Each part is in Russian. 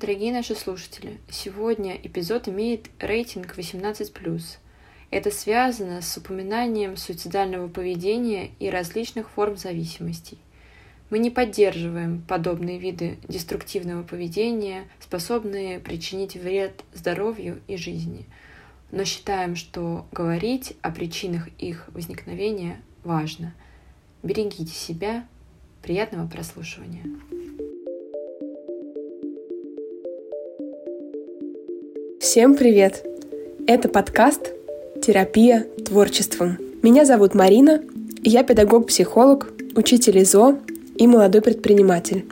Дорогие наши слушатели, сегодня эпизод имеет рейтинг 18+. Это связано с упоминанием суицидального поведения и различных форм зависимостей. Мы не поддерживаем подобные виды деструктивного поведения, способные причинить вред здоровью и жизни, но считаем, что говорить о причинах их возникновения важно. Берегите себя. Приятного прослушивания. Всем привет! Это подкаст «Терапия творчеством». Меня зовут Марина, я педагог-психолог, учитель ИЗО и молодой предприниматель.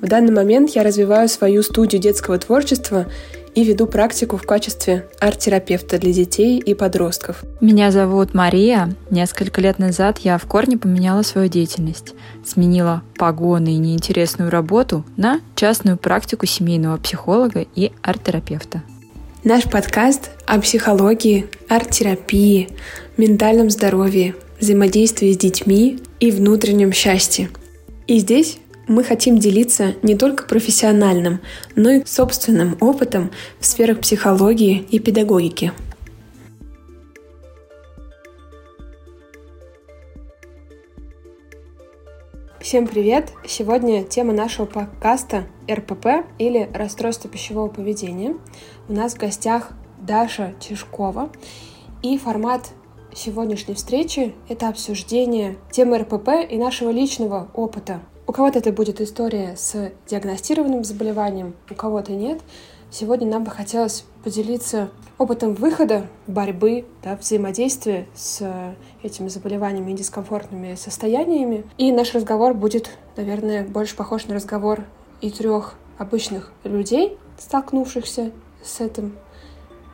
В данный момент я развиваю свою студию детского творчества и веду практику в качестве арт-терапевта для детей и подростков. Меня зовут Мария. Несколько лет назад я в корне поменяла свою деятельность. Сменила погоны и неинтересную работу на частную практику семейного психолога и арт-терапевта. Наш подкаст о психологии, арт-терапии, ментальном здоровье, взаимодействии с детьми и внутреннем счастье. И здесь мы хотим делиться не только профессиональным, но и собственным опытом в сферах психологии и педагогики. Всем привет! Сегодня тема нашего подкаста РПП или расстройство пищевого поведения. У нас в гостях Даша Тишкова. И формат сегодняшней встречи — это обсуждение темы РПП и нашего личного опыта. У кого-то это будет история с диагностированным заболеванием, у кого-то нет. Сегодня нам бы хотелось поделиться опытом выхода, борьбы, да, взаимодействия с этими заболеваниями и дискомфортными состояниями. И наш разговор будет, наверное, больше похож на разговор и трех обычных людей, столкнувшихся с этим,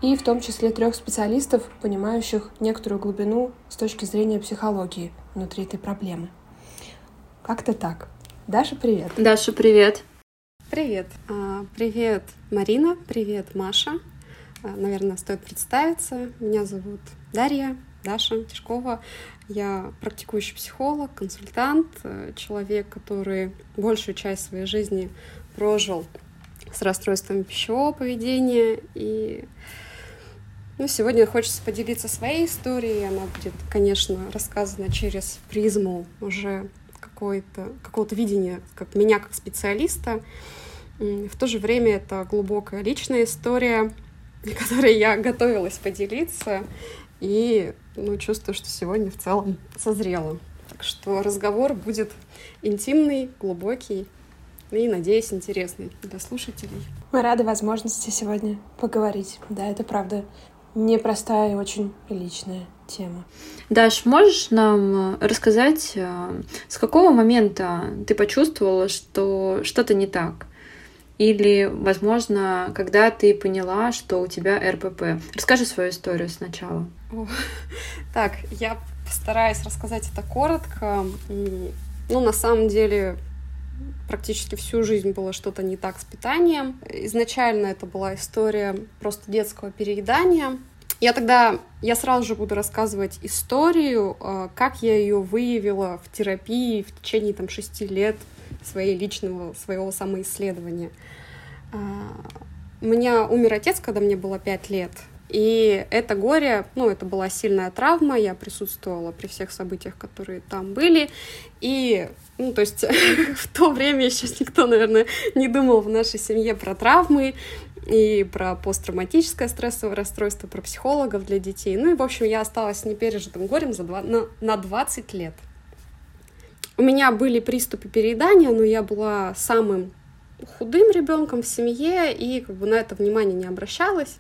и в том числе трех специалистов, понимающих некоторую глубину с точки зрения психологии внутри этой проблемы. Как-то так. Даша, привет. Даша, привет. Привет. А, привет, Марина. Привет, Маша. А, наверное, стоит представиться. Меня зовут Дарья, Даша Тишкова. Я практикующий психолог, консультант, э, человек, который большую часть своей жизни прожил с расстройством пищевого поведения. И ну, сегодня хочется поделиться своей историей. Она будет, конечно, рассказана через призму уже какого-то какого видения как меня как специалиста. В то же время это глубокая личная история, которой я готовилась поделиться. И ну, чувствую, что сегодня в целом созрела. Так что разговор будет интимный, глубокий и, надеюсь, интересный для слушателей. Мы рады возможности сегодня поговорить. Да, это правда непростая и очень личная тема. Даш, можешь нам э, рассказать, э, с какого момента ты почувствовала, что что-то не так? Или, возможно, когда ты поняла, что у тебя РПП? Расскажи свою историю сначала. Так, я постараюсь рассказать это коротко. Ну, на самом деле, практически всю жизнь было что-то не так с питанием. Изначально это была история просто детского переедания. Я тогда, я сразу же буду рассказывать историю, э, как я ее выявила в терапии в течение там шести лет своей личного, своего самоисследования. А, у меня умер отец, когда мне было пять лет. И это горе, ну, это была сильная травма, я присутствовала при всех событиях, которые там были, и, ну, то есть в то время еще никто, наверное, не думал в нашей семье про травмы, и про посттравматическое стрессовое расстройство, про психологов для детей. Ну и, в общем, я осталась непережитым горем за два, на, на 20 лет. У меня были приступы переедания, но я была самым худым ребенком в семье и как бы на это внимание не обращалась.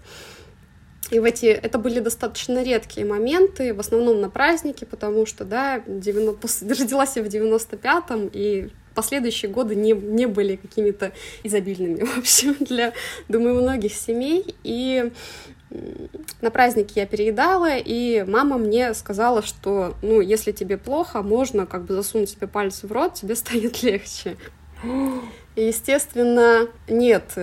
И в эти, это были достаточно редкие моменты, в основном на праздники, потому что, да, 90, после, родилась я в 95-м, и последующие годы не, не были какими-то изобильными, в общем, для, думаю, многих семей. И на празднике я переедала, и мама мне сказала, что, ну, если тебе плохо, можно как бы засунуть себе пальцы в рот, тебе станет легче. Естественно, нет.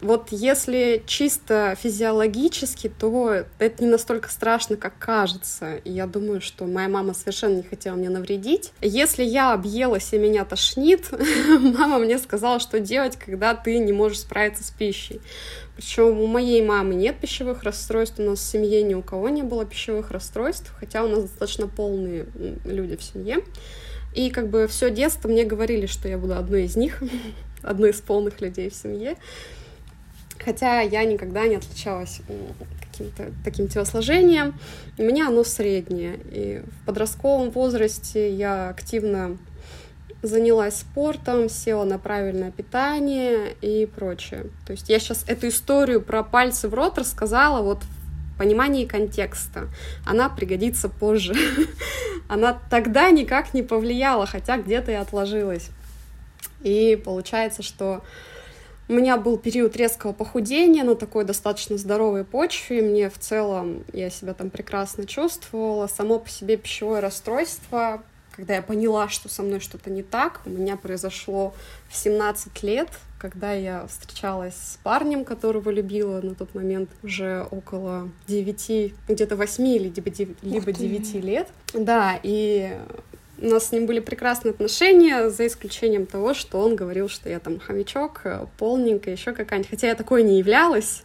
Вот если чисто физиологически, то это не настолько страшно, как кажется. Я думаю, что моя мама совершенно не хотела мне навредить. Если я объелась и меня тошнит, мама мне сказала, что делать, когда ты не можешь справиться с пищей. Причем у моей мамы нет пищевых расстройств, у нас в семье ни у кого не было пищевых расстройств, хотя у нас достаточно полные люди в семье. И как бы все детство мне говорили, что я буду одной из них, одной из полных людей в семье. Хотя я никогда не отличалась каким-то таким телосложением. У меня оно среднее. И в подростковом возрасте я активно занялась спортом, села на правильное питание и прочее. То есть я сейчас эту историю про пальцы в рот рассказала вот в понимании контекста. Она пригодится позже. Она тогда никак не повлияла, хотя где-то и отложилась. И получается, что у меня был период резкого похудения на такой достаточно здоровой почве. Мне в целом, я себя там прекрасно чувствовала. Само по себе пищевое расстройство, когда я поняла, что со мной что-то не так, у меня произошло в 17 лет, когда я встречалась с парнем, которого любила на тот момент уже около 9, где-то 8 или либо 9 лет. Да, и у нас с ним были прекрасные отношения, за исключением того, что он говорил, что я там хомячок, э, полненькая, еще какая-нибудь. Хотя я такой не являлась,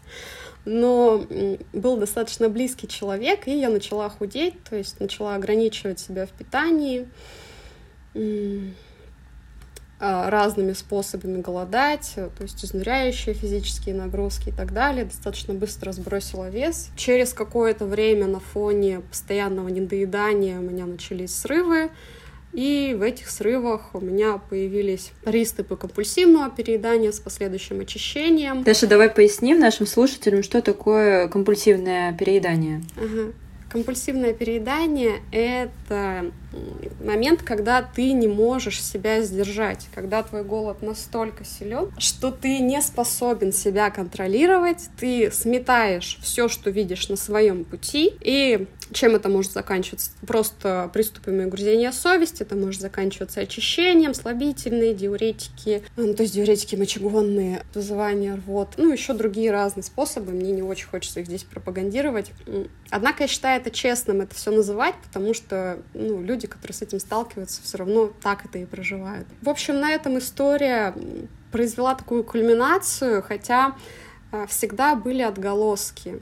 но был достаточно близкий человек, и я начала худеть, то есть начала ограничивать себя в питании а, разными способами голодать, то есть изнуряющие физические нагрузки и так далее. Достаточно быстро сбросила вес. Через какое-то время на фоне постоянного недоедания у меня начались срывы, и в этих срывах у меня появились приступы компульсивного переедания с последующим очищением. Даша, давай поясним нашим слушателям, что такое компульсивное переедание. Ага. Компульсивное переедание — это момент, когда ты не можешь себя сдержать, когда твой голод настолько силен, что ты не способен себя контролировать, ты сметаешь все, что видишь на своем пути, и чем это может заканчиваться? Просто приступами угрызения совести, это может заканчиваться очищением, слабительные, диуретики, ну, то есть диуретики мочегонные, вызывание рвот, ну, еще другие разные способы, мне не очень хочется их здесь пропагандировать. Однако я считаю это честным, это все называть, потому что, ну, люди, которые с этим сталкиваются, все равно так это и проживают. В общем, на этом история произвела такую кульминацию, хотя а, всегда были отголоски.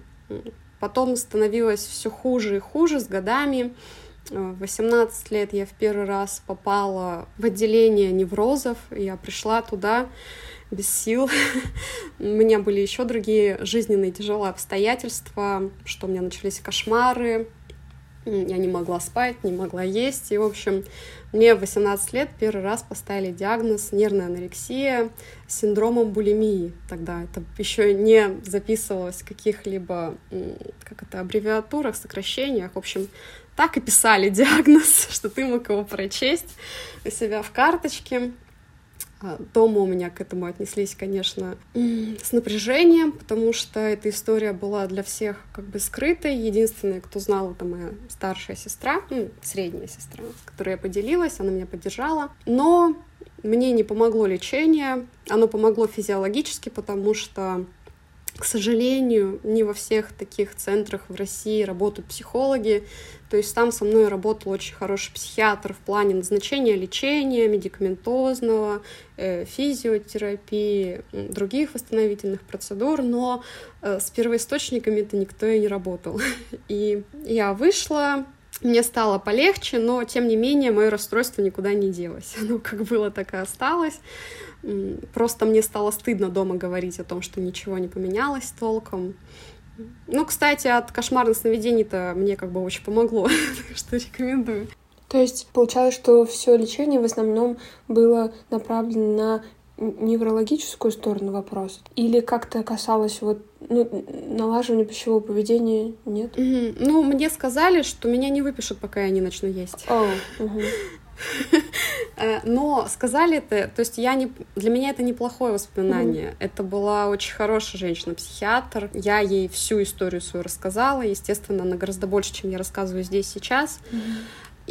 Потом становилось все хуже и хуже с годами. В 18 лет я в первый раз попала в отделение неврозов. Я пришла туда без сил. У меня были еще другие жизненные тяжелые обстоятельства, что у меня начались кошмары, я не могла спать, не могла есть. И, в общем, мне в 18 лет первый раз поставили диагноз нервная анорексия с синдромом булимии. Тогда это еще не записывалось в каких-либо, как это, аббревиатурах, сокращениях. В общем, так и писали диагноз, что ты мог его прочесть у себя в карточке. А, дома у меня к этому отнеслись, конечно, с напряжением, потому что эта история была для всех как бы скрытой. Единственная, кто знал, это моя старшая сестра, ну, средняя сестра, с которой я поделилась, она меня поддержала. Но мне не помогло лечение, оно помогло физиологически, потому что к сожалению, не во всех таких центрах в России работают психологи. То есть там со мной работал очень хороший психиатр в плане назначения лечения, медикаментозного, э, физиотерапии, других восстановительных процедур, но э, с первоисточниками это никто и не работал. И я вышла, мне стало полегче, но тем не менее мое расстройство никуда не делось. Оно как было, так и осталось. Просто мне стало стыдно дома говорить о том, что ничего не поменялось толком. Ну, кстати, от кошмарных сновидений-то мне как бы очень помогло, так что рекомендую. То есть получалось, что все лечение в основном было направлено на неврологическую сторону вопроса? Или как-то касалось вот ну, налаживания пищевого поведения? Нет? Mm-hmm. Ну, мне сказали, что меня не выпишут, пока я не начну есть. Oh, uh-huh. Но сказали это, то есть я не, для меня это неплохое воспоминание. Mm-hmm. Это была очень хорошая женщина-психиатр. Я ей всю историю свою рассказала. Естественно, она гораздо больше, чем я рассказываю здесь сейчас. Mm-hmm.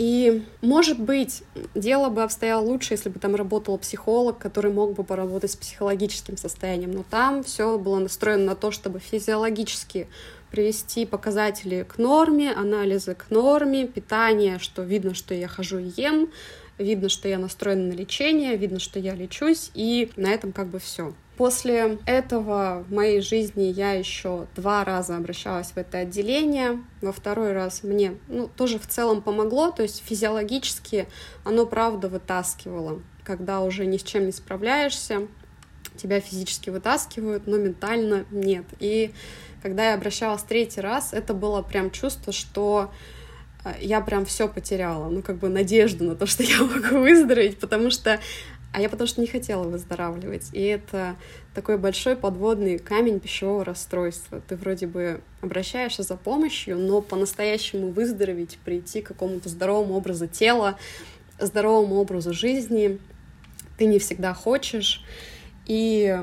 И, может быть, дело бы обстояло лучше, если бы там работал психолог, который мог бы поработать с психологическим состоянием. Но там все было настроено на то, чтобы физиологически привести показатели к норме, анализы к норме, питание, что видно, что я хожу и ем, видно, что я настроена на лечение, видно, что я лечусь, и на этом как бы все. После этого в моей жизни я еще два раза обращалась в это отделение. Во второй раз мне ну, тоже в целом помогло, то есть физиологически оно правда вытаскивало. Когда уже ни с чем не справляешься, тебя физически вытаскивают, но ментально нет. И когда я обращалась третий раз, это было прям чувство, что э, я прям все потеряла, ну, как бы надежду на то, что я могу выздороветь, потому что а я потому что не хотела выздоравливать. И это такой большой подводный камень пищевого расстройства. Ты вроде бы обращаешься за помощью, но по-настоящему выздороветь, прийти к какому-то здоровому образу тела, здоровому образу жизни ты не всегда хочешь. И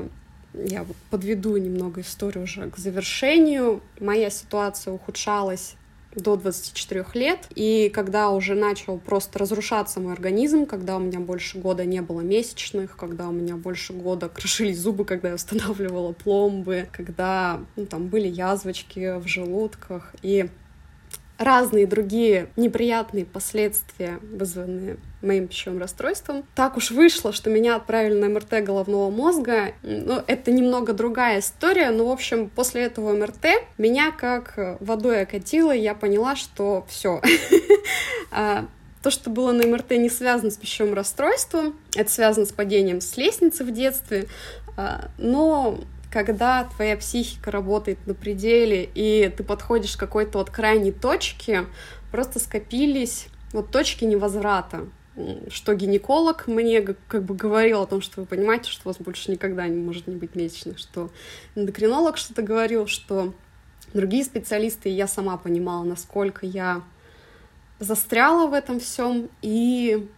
я подведу немного историю уже к завершению. Моя ситуация ухудшалась до 24 лет. И когда уже начал просто разрушаться мой организм, когда у меня больше года не было месячных, когда у меня больше года крошились зубы, когда я устанавливала пломбы, когда ну, там были язвочки в желудках. И разные другие неприятные последствия, вызванные моим пищевым расстройством. Так уж вышло, что меня отправили на МРТ головного мозга. Ну, это немного другая история, но, в общем, после этого МРТ меня как водой окатило, и я поняла, что все. А, то, что было на МРТ, не связано с пищевым расстройством, это связано с падением с лестницы в детстве, а, но когда твоя психика работает на пределе, и ты подходишь к какой-то вот крайней точке, просто скопились вот точки невозврата. Что гинеколог мне как бы говорил о том, что вы понимаете, что у вас больше никогда не может не быть месячных, что эндокринолог что-то говорил, что другие специалисты, и я сама понимала, насколько я застряла в этом всем, и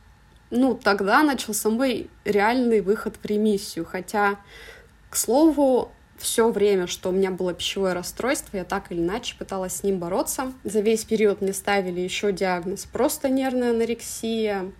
ну, тогда начался мой реальный выход в ремиссию, хотя к слову, все время, что у меня было пищевое расстройство, я так или иначе пыталась с ним бороться. За весь период мне ставили еще диагноз просто нервная анорексия,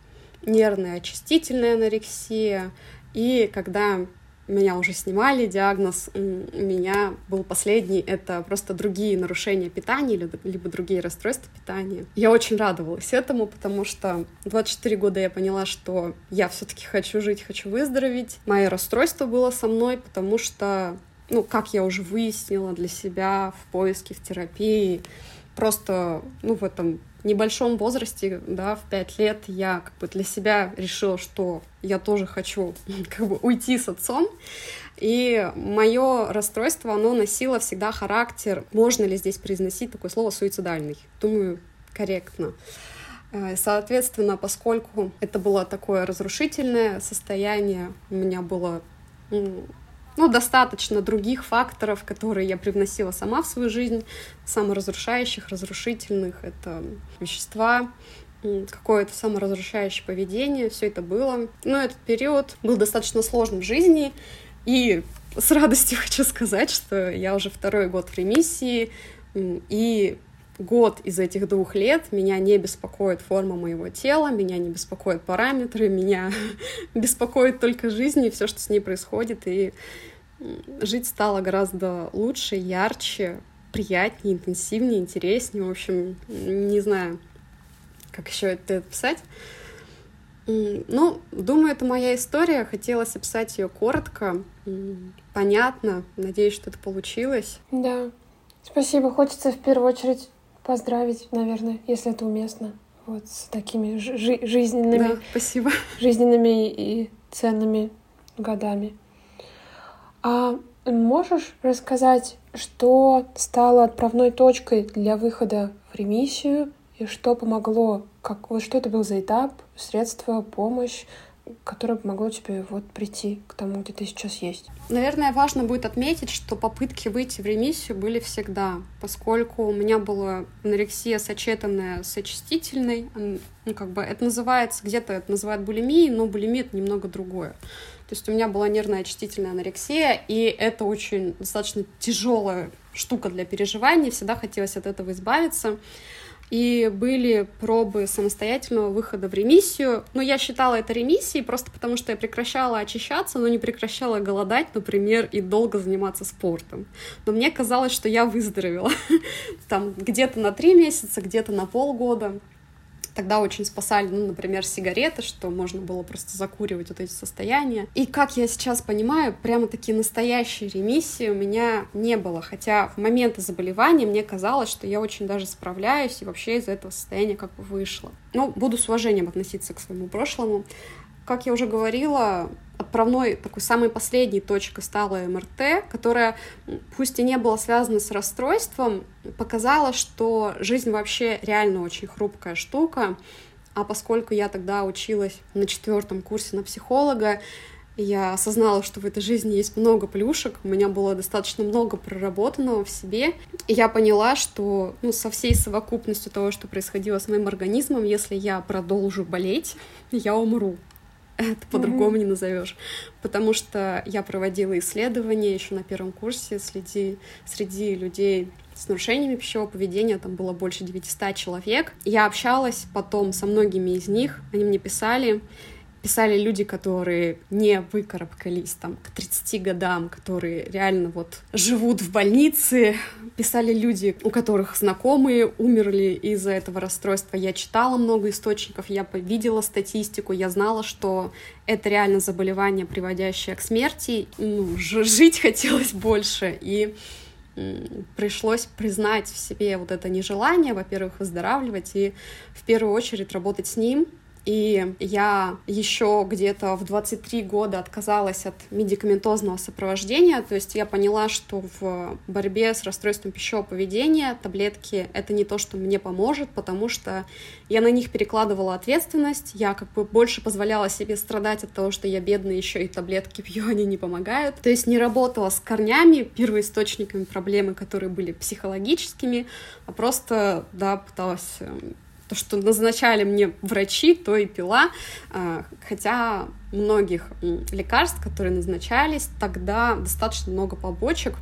нервная очистительная анорексия. И когда меня уже снимали, диагноз у меня был последний, это просто другие нарушения питания, либо другие расстройства питания. Я очень радовалась этому, потому что 24 года я поняла, что я все-таки хочу жить, хочу выздороветь. Мое расстройство было со мной, потому что, ну, как я уже выяснила для себя в поиске, в терапии, просто, ну, в этом небольшом возрасте, да, в пять лет я как бы для себя решила, что я тоже хочу как бы уйти с отцом. И мое расстройство, оно носило всегда характер, можно ли здесь произносить такое слово суицидальный. Думаю, корректно. Э, соответственно, поскольку это было такое разрушительное состояние, у меня было ну, достаточно других факторов, которые я привносила сама в свою жизнь, саморазрушающих, разрушительных. Это вещества, какое-то саморазрушающее поведение, все это было. Но этот период был достаточно сложным в жизни, и с радостью хочу сказать, что я уже второй год в ремиссии, и год из этих двух лет меня не беспокоит форма моего тела, меня не беспокоят параметры, меня беспокоит только жизнь и все, что с ней происходит, и жить стало гораздо лучше, ярче, приятнее, интенсивнее, интереснее. В общем, не знаю, как еще это описать. Ну, думаю, это моя история. Хотелось описать ее коротко, понятно. Надеюсь, что это получилось. Да. Спасибо. Хочется в первую очередь поздравить, наверное, если это уместно. Вот с такими жи- жизненными, да, спасибо. жизненными и ценными годами. А можешь рассказать, что стало отправной точкой для выхода в ремиссию и что помогло? Как, вот что это был за этап, средства, помощь, которое помогло тебе вот прийти к тому, где ты сейчас есть? Наверное, важно будет отметить, что попытки выйти в ремиссию были всегда, поскольку у меня была анорексия сочетанная с очистительной, ну, как бы это называется, где-то это называют булимией, но булимия — это немного другое. То есть у меня была нервная очистительная анорексия, и это очень достаточно тяжелая штука для переживаний, всегда хотелось от этого избавиться. И были пробы самостоятельного выхода в ремиссию. Но я считала это ремиссией просто потому, что я прекращала очищаться, но не прекращала голодать, например, и долго заниматься спортом. Но мне казалось, что я выздоровела. Там где-то на три месяца, где-то на полгода. Тогда очень спасали, ну, например, сигареты, что можно было просто закуривать вот эти состояния. И как я сейчас понимаю, прямо такие настоящие ремиссии у меня не было. Хотя в моменты заболевания мне казалось, что я очень даже справляюсь и вообще из этого состояния как бы вышла. Ну, буду с уважением относиться к своему прошлому. Как я уже говорила, отправной, такой самой последней точкой стала МРТ, которая, пусть и не была связана с расстройством, показала, что жизнь вообще реально очень хрупкая штука. А поскольку я тогда училась на четвертом курсе на психолога, я осознала, что в этой жизни есть много плюшек, у меня было достаточно много проработанного в себе, и я поняла, что ну, со всей совокупностью того, что происходило с моим организмом, если я продолжу болеть, я умру это по-другому не назовешь. Потому что я проводила исследования еще на первом курсе среди, среди людей с нарушениями пищевого поведения, там было больше 900 человек. Я общалась потом со многими из них, они мне писали, писали люди, которые не выкарабкались там к 30 годам, которые реально вот живут в больнице, писали люди, у которых знакомые умерли из-за этого расстройства. Я читала много источников, я видела статистику, я знала, что это реально заболевание, приводящее к смерти. Ну, жить хотелось больше, и пришлось признать в себе вот это нежелание, во-первых, выздоравливать и в первую очередь работать с ним, и я еще где-то в 23 года отказалась от медикаментозного сопровождения, то есть я поняла, что в борьбе с расстройством пищевого поведения таблетки — это не то, что мне поможет, потому что я на них перекладывала ответственность, я как бы больше позволяла себе страдать от того, что я бедная, еще и таблетки пью, они не помогают. То есть не работала с корнями, первоисточниками проблемы, которые были психологическими, а просто, да, пыталась эм, то, что назначали мне врачи, то и пила, а, хотя многих лекарств, которые назначались, тогда достаточно много побочек,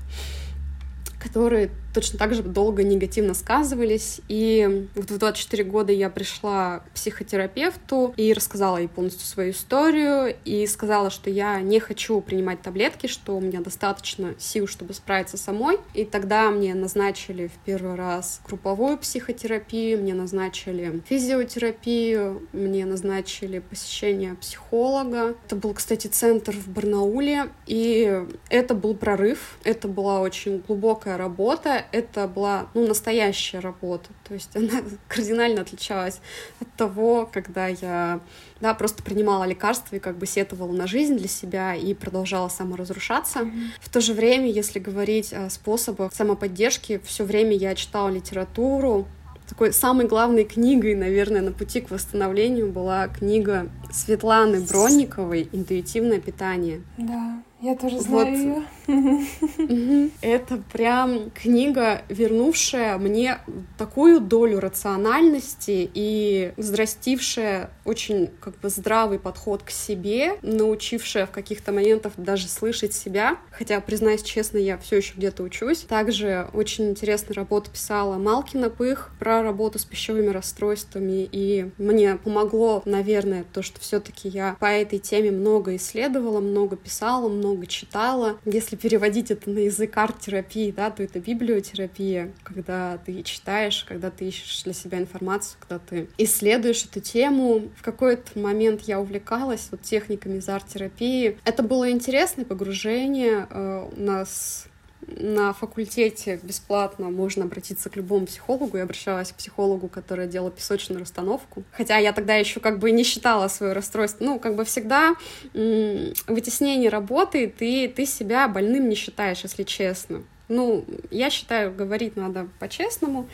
которые точно так же долго негативно сказывались. И вот в 24 года я пришла к психотерапевту и рассказала ей полностью свою историю, и сказала, что я не хочу принимать таблетки, что у меня достаточно сил, чтобы справиться самой. И тогда мне назначили в первый раз групповую психотерапию, мне назначили физиотерапию, мне назначили посещение психолога. Это был, кстати, центр в Барнауле, и это был прорыв, это была очень глубокая работа, это была ну, настоящая работа. То есть она кардинально отличалась от того, когда я да, просто принимала лекарства и как бы сетовала на жизнь для себя и продолжала саморазрушаться. Mm-hmm. В то же время, если говорить о способах самоподдержки, все время я читала литературу, такой самой главной книгой, наверное, на пути к восстановлению была книга Светланы Бронниковой «Интуитивное питание». Да. Я тоже знаю вот. ее. Это прям книга, вернувшая мне такую долю рациональности и взрастившая очень как бы здравый подход к себе, научившая в каких-то моментах даже слышать себя. Хотя, признаюсь честно, я все еще где-то учусь. Также очень интересную работу писала Малкина Пых про работу с пищевыми расстройствами. И мне помогло, наверное, то, что все-таки я по этой теме много исследовала, много писала, много много читала. Если переводить это на язык арт-терапии, да, то это библиотерапия, когда ты читаешь, когда ты ищешь для себя информацию, когда ты исследуешь эту тему. В какой-то момент я увлекалась вот техниками из арт-терапии. Это было интересное погружение. Э, у нас на факультете бесплатно можно обратиться к любому психологу. Я обращалась к психологу, которая делала песочную расстановку. Хотя я тогда еще как бы не считала свое расстройство. Ну, как бы всегда вытеснение работы, ты, ты себя больным не считаешь, если честно. Ну, я считаю, говорить надо по-честному.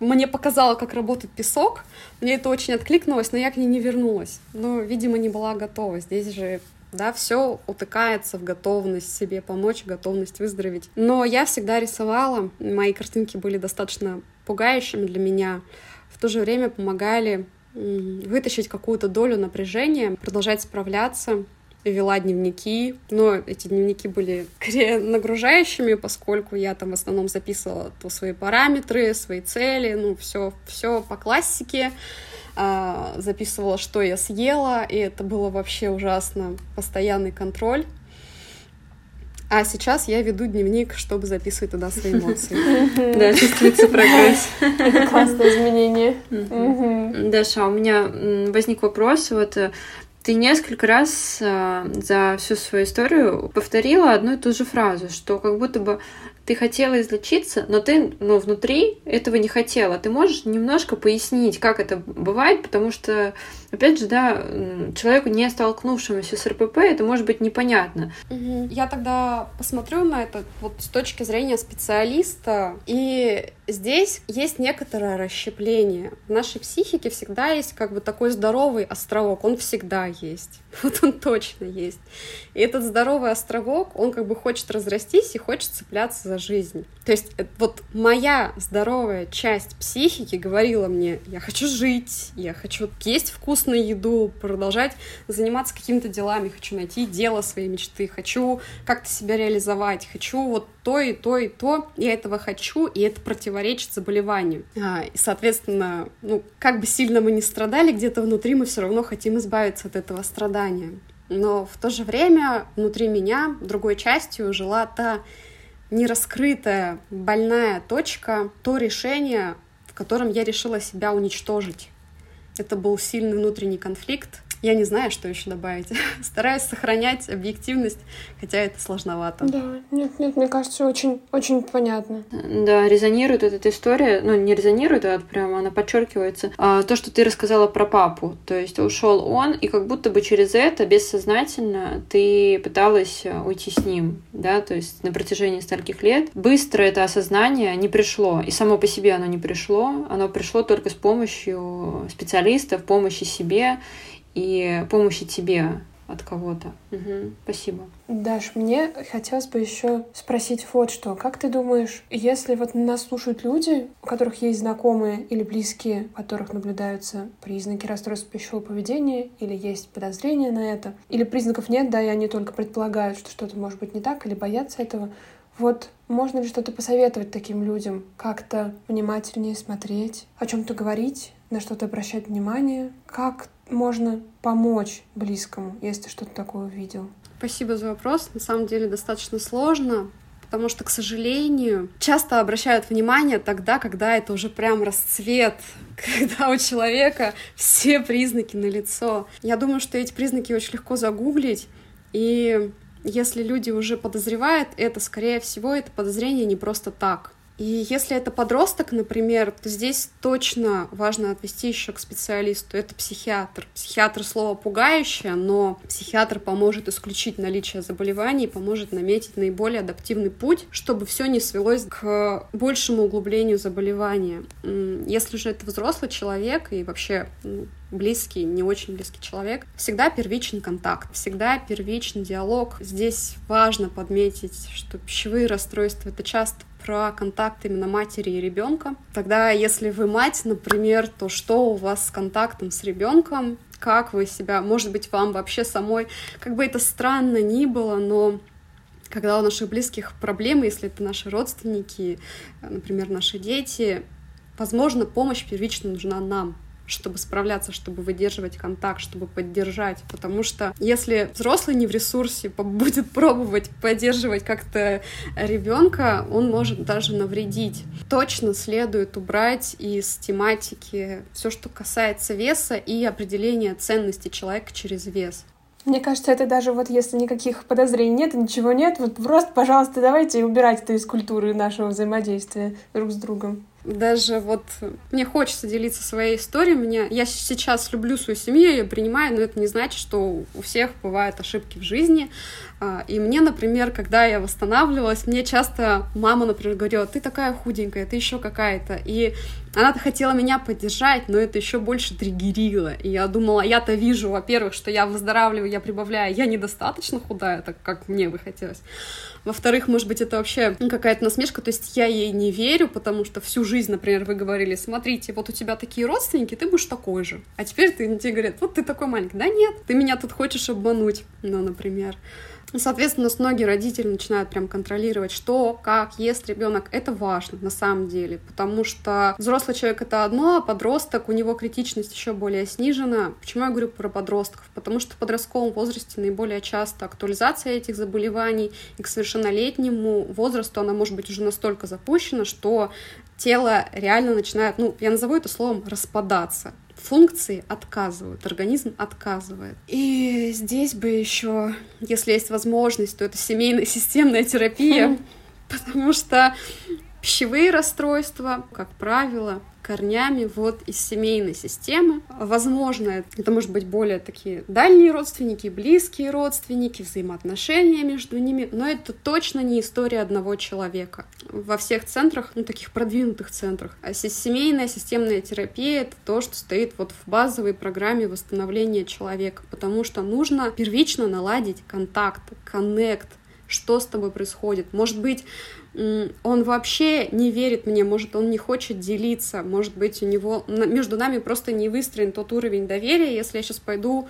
Мне показало, как работает песок. Мне это очень откликнулось, но я к ней не вернулась. Но, видимо, не была готова. Здесь же да, все утыкается в готовность себе помочь, готовность выздороветь. Но я всегда рисовала, мои картинки были достаточно пугающими для меня, в то же время помогали вытащить какую-то долю напряжения, продолжать справляться. вела дневники, но эти дневники были скорее нагружающими, поскольку я там в основном записывала то свои параметры, свои цели, ну, все, все по классике, а, записывала, что я съела, и это было вообще ужасно, постоянный контроль. А сейчас я веду дневник, чтобы записывать туда свои эмоции. Да, чувствуется прогресс. Это классное изменение. Даша, у меня возник вопрос. Вот э, ты несколько раз э, за всю свою историю повторила одну и ту же фразу, что как будто бы ты хотела излечиться, но ты ну, внутри этого не хотела. Ты можешь немножко пояснить, как это бывает, потому что, опять же, да, человеку, не столкнувшемуся с РПП, это может быть непонятно. Я тогда посмотрю на это вот с точки зрения специалиста, и здесь есть некоторое расщепление. В нашей психике всегда есть как бы такой здоровый островок, он всегда есть. Вот он точно есть. И этот здоровый островок, он как бы хочет разрастись и хочет цепляться за жизнь. То есть э, вот моя здоровая часть психики говорила мне, я хочу жить, я хочу есть вкусную еду, продолжать заниматься какими-то делами, хочу найти дело своей мечты, хочу как-то себя реализовать, хочу вот то и то и то, я этого хочу, и это противоречит заболеванию. А, и, соответственно, ну, как бы сильно мы не страдали, где-то внутри мы все равно хотим избавиться от этого страдания. Но в то же время внутри меня другой частью жила та нераскрытая больная точка, то решение, в котором я решила себя уничтожить. Это был сильный внутренний конфликт, я не знаю, что еще добавить. Стараюсь сохранять объективность, хотя это сложновато. Да, нет, нет, мне кажется, очень, очень понятно. Да, резонирует эта история, ну не резонирует, а прямо она подчеркивается. А, то, что ты рассказала про папу, то есть ушел он, и как будто бы через это бессознательно ты пыталась уйти с ним, да, то есть на протяжении стольких лет. Быстро это осознание не пришло, и само по себе оно не пришло, оно пришло только с помощью специалистов, помощи себе и помощи тебе от кого-то. Угу, спасибо. Даш, мне хотелось бы еще спросить вот что. Как ты думаешь, если вот нас слушают люди, у которых есть знакомые или близкие, у которых наблюдаются признаки расстройства пищевого поведения, или есть подозрения на это, или признаков нет, да, и они только предполагают, что что-то может быть не так, или боятся этого, вот можно ли что-то посоветовать таким людям? Как-то внимательнее смотреть, о чем-то говорить, на что-то обращать внимание? Как можно помочь близкому, если что-то такое увидел? Спасибо за вопрос. На самом деле достаточно сложно, потому что, к сожалению, часто обращают внимание тогда, когда это уже прям расцвет, когда у человека все признаки на лицо. Я думаю, что эти признаки очень легко загуглить, и если люди уже подозревают это, скорее всего, это подозрение не просто так. И если это подросток, например, то здесь точно важно отвести еще к специалисту. Это психиатр. Психиатр слово пугающее, но психиатр поможет исключить наличие заболеваний, поможет наметить наиболее адаптивный путь, чтобы все не свелось к большему углублению заболевания. Если же это взрослый человек и вообще близкий, не очень близкий человек, всегда первичный контакт, всегда первичный диалог. Здесь важно подметить, что пищевые расстройства — это часто про контакт именно матери и ребенка. Тогда, если вы мать, например, то что у вас с контактом с ребенком? Как вы себя, может быть, вам вообще самой, как бы это странно ни было, но когда у наших близких проблемы, если это наши родственники, например, наши дети, возможно, помощь первично нужна нам, чтобы справляться, чтобы выдерживать контакт, чтобы поддержать. Потому что если взрослый не в ресурсе будет пробовать поддерживать как-то ребенка, он может даже навредить. Точно следует убрать из тематики все, что касается веса и определения ценности человека через вес. Мне кажется, это даже вот если никаких подозрений нет, ничего нет, вот просто, пожалуйста, давайте убирать это из культуры нашего взаимодействия друг с другом даже вот мне хочется делиться своей историей. Меня, я сейчас люблю свою семью, я ее принимаю, но это не значит, что у всех бывают ошибки в жизни. А, и мне, например, когда я восстанавливалась, мне часто мама, например, говорила, ты такая худенькая, ты еще какая-то. И она-то хотела меня поддержать, но это еще больше триггерило. И я думала, я-то вижу, во-первых, что я выздоравливаю, я прибавляю, я недостаточно худая, так как мне бы хотелось. Во-вторых, может быть, это вообще какая-то насмешка, то есть я ей не верю, потому что всю жизнь, например, вы говорили, смотрите, вот у тебя такие родственники, ты будешь такой же. А теперь ты, тебе говорят, вот ты такой маленький. Да нет, ты меня тут хочешь обмануть, ну, например. Соответственно, многие родители начинают прям контролировать, что, как ест ребенок. Это важно на самом деле, потому что взрослый человек это одно, а подросток, у него критичность еще более снижена. Почему я говорю про подростков? Потому что в подростковом возрасте наиболее часто актуализация этих заболеваний, и к совершеннолетнему возрасту она может быть уже настолько запущена, что тело реально начинает, ну, я назову это словом, распадаться функции отказывают, организм отказывает. И здесь бы еще, если есть возможность, то это семейная системная терапия, потому что пищевые расстройства, как правило, корнями вот из семейной системы. Возможно, это может быть более такие дальние родственники, близкие родственники, взаимоотношения между ними, но это точно не история одного человека. Во всех центрах, ну, таких продвинутых центрах, а семейная системная терапия — это то, что стоит вот в базовой программе восстановления человека, потому что нужно первично наладить контакт, коннект, что с тобой происходит. Может быть, он вообще не верит мне, может, он не хочет делиться, может быть, у него между нами просто не выстроен тот уровень доверия, если я сейчас пойду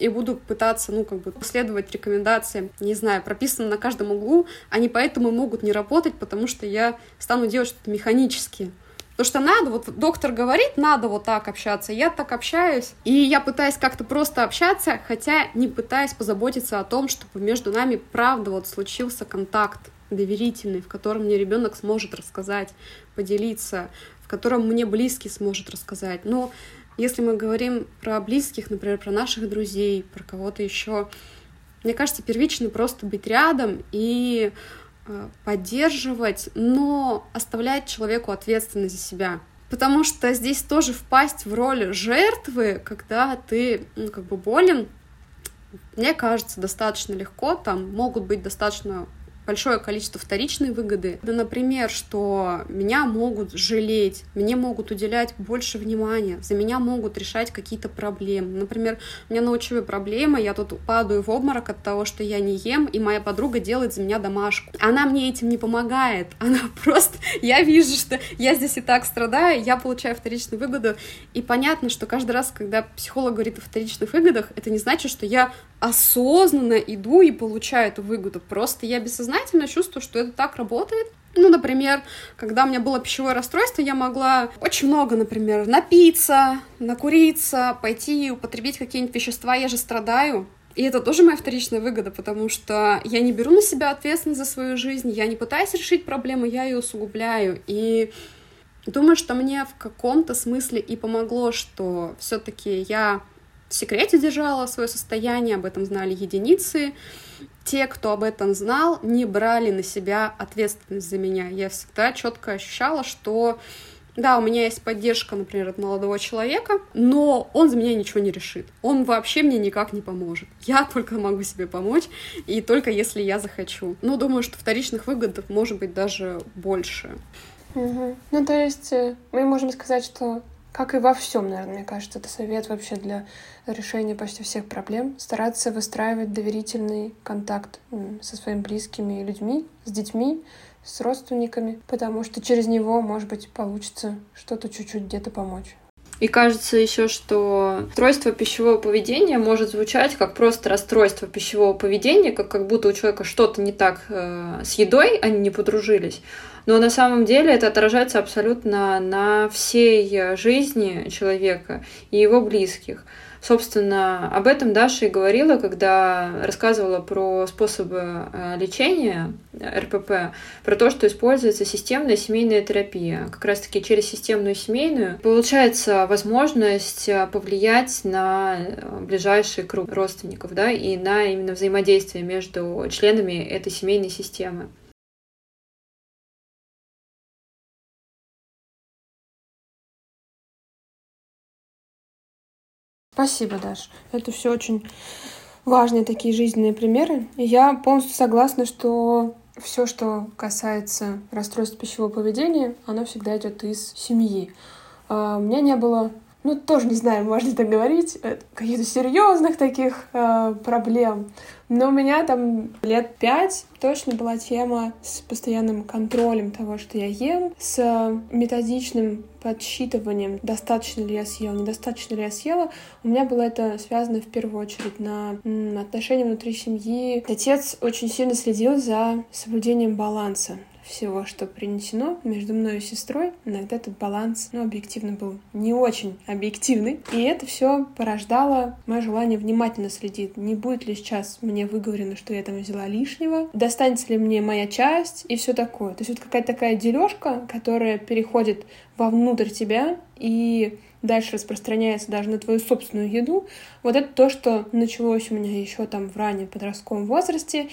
и буду пытаться, ну, как бы, следовать рекомендациям, не знаю, прописано на каждом углу, они поэтому могут не работать, потому что я стану делать что-то механически. Потому что надо, вот доктор говорит, надо вот так общаться, я так общаюсь, и я пытаюсь как-то просто общаться, хотя не пытаясь позаботиться о том, чтобы между нами правда вот случился контакт доверительный, в котором мне ребенок сможет рассказать, поделиться, в котором мне близкий сможет рассказать. Но если мы говорим про близких, например, про наших друзей, про кого-то еще, мне кажется, первично просто быть рядом и поддерживать, но оставлять человеку ответственность за себя. Потому что здесь тоже впасть в роль жертвы, когда ты ну, как бы болен, мне кажется, достаточно легко. Там могут быть достаточно большое количество вторичной выгоды. Да, например, что меня могут жалеть, мне могут уделять больше внимания, за меня могут решать какие-то проблемы. Например, у меня на учебе проблема, я тут падаю в обморок от того, что я не ем, и моя подруга делает за меня домашку. Она мне этим не помогает, она просто... Я вижу, что я здесь и так страдаю, я получаю вторичную выгоду, и понятно, что каждый раз, когда психолог говорит о вторичных выгодах, это не значит, что я осознанно иду и получаю эту выгоду. Просто я бессознательно чувствую, что это так работает. Ну, например, когда у меня было пищевое расстройство, я могла очень много, например, напиться, накуриться, пойти и употребить какие-нибудь вещества, я же страдаю. И это тоже моя вторичная выгода, потому что я не беру на себя ответственность за свою жизнь, я не пытаюсь решить проблему, я ее усугубляю. И думаю, что мне в каком-то смысле и помогло, что все-таки я в секрете держала свое состояние, об этом знали единицы. Те, кто об этом знал, не брали на себя ответственность за меня. Я всегда четко ощущала, что да, у меня есть поддержка, например, от молодого человека, но он за меня ничего не решит. Он вообще мне никак не поможет. Я только могу себе помочь, и только если я захочу. Ну, думаю, что вторичных выгод может быть даже больше. Угу. Ну, то есть э, мы можем сказать, что как и во всем, наверное, мне кажется, это совет вообще для решения почти всех проблем. Стараться выстраивать доверительный контакт со своими близкими людьми, с детьми, с родственниками, потому что через него, может быть, получится что-то чуть-чуть где-то помочь. И кажется еще, что расстройство пищевого поведения может звучать как просто расстройство пищевого поведения, как, как будто у человека что-то не так э, с едой, они не подружились. Но на самом деле это отражается абсолютно на всей жизни человека и его близких. Собственно, об этом Даша и говорила, когда рассказывала про способы э, лечения РПП, про то, что используется системная семейная терапия. Как раз-таки через системную семейную получается возможность э, повлиять на э, ближайший круг родственников, да, и на именно взаимодействие между членами этой семейной системы. Спасибо, Даш. Это все очень важные такие жизненные примеры. И я полностью согласна, что все, что касается расстройств пищевого поведения, оно всегда идет из семьи. А, у меня не было ну, тоже не знаю, можно ли так говорить, э, каких-то серьезных таких э, проблем. Но у меня там лет пять точно была тема с постоянным контролем того, что я ем, с методичным подсчитыванием, достаточно ли я съела, недостаточно ли я съела. У меня было это связано в первую очередь на отношения внутри семьи. Отец очень сильно следил за соблюдением баланса всего, что принесено между мной и сестрой, иногда этот баланс, ну, объективно был не очень объективный. И это все порождало мое желание внимательно следить, не будет ли сейчас мне выговорено, что я там взяла лишнего, достанется ли мне моя часть и все такое. То есть вот какая-то такая дележка, которая переходит вовнутрь тебя и дальше распространяется даже на твою собственную еду. Вот это то, что началось у меня еще там в раннем подростковом возрасте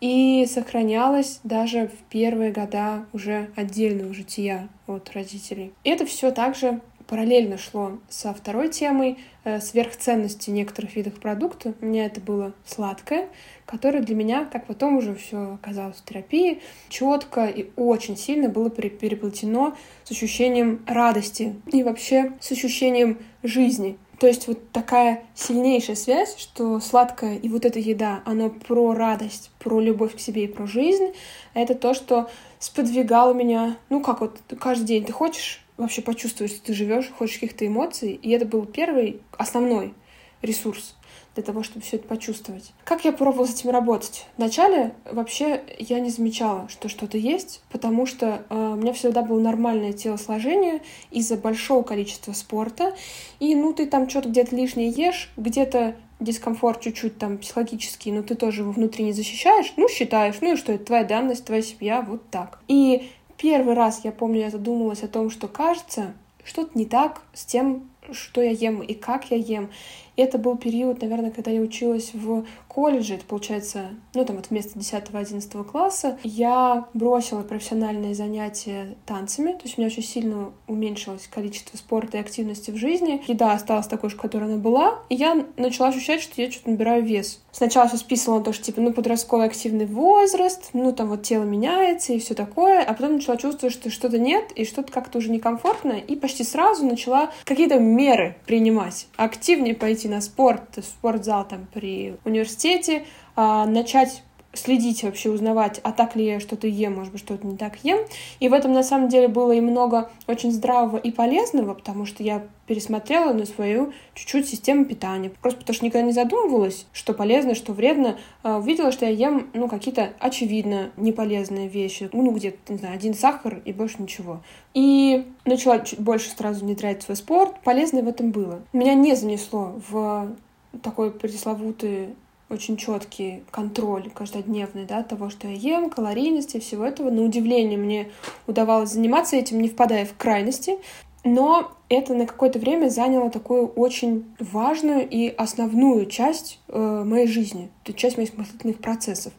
и сохранялось даже в первые года уже отдельного жития от родителей. И это все также параллельно шло со второй темой э, сверхценности некоторых видов продуктов. У меня это было сладкое, которое для меня, как потом уже все оказалось в терапии, четко и очень сильно было переплетено с ощущением радости и вообще с ощущением жизни. То есть вот такая сильнейшая связь, что сладкая и вот эта еда, она про радость, про любовь к себе и про жизнь, это то, что сподвигало меня, ну как вот каждый день. Ты хочешь вообще почувствовать, что ты живешь, хочешь каких-то эмоций, и это был первый, основной ресурс для того, чтобы все это почувствовать. Как я пробовала с этим работать? Вначале вообще я не замечала, что что-то есть, потому что э, у меня всегда было нормальное телосложение из-за большого количества спорта. И ну ты там что-то где-то лишнее ешь, где-то дискомфорт чуть-чуть там психологический, но ты тоже его внутри не защищаешь, ну, считаешь, ну и что, это твоя данность, твоя семья, вот так. И первый раз, я помню, я задумалась о том, что кажется, что-то не так с тем, что я ем и как я ем. Это был период, наверное, когда я училась в колледже, это получается, ну там вот вместо 10-11 класса, я бросила профессиональные занятия танцами, то есть у меня очень сильно уменьшилось количество спорта и активности в жизни. Еда осталась такой же, которой она была, и я начала ощущать, что я что-то набираю вес. Сначала все списывала на то, что типа, ну, подростковый активный возраст, ну, там вот тело меняется и все такое, а потом начала чувствовать, что что-то нет, и что-то как-то уже некомфортно, и почти сразу начала какие-то меры принимать, активнее пойти на спорт, в спортзал там при университете, а, начать следить вообще, узнавать, а так ли я что-то ем, может быть, что-то не так ем. И в этом, на самом деле, было и много очень здравого и полезного, потому что я пересмотрела на свою чуть-чуть систему питания. Просто потому что никогда не задумывалась, что полезно, что вредно. А, увидела, что я ем, ну, какие-то очевидно неполезные вещи. Ну, где-то, не знаю, один сахар и больше ничего. И начала чуть больше сразу внедрять свой спорт. Полезное в этом было. Меня не занесло в такой пресловутый очень четкий контроль каждодневный, да, того, что я ем, калорийности, всего этого. На удивление мне удавалось заниматься этим, не впадая в крайности, но это на какое-то время заняло такую очень важную и основную часть э, моей жизни, часть моих мыслительных процессов.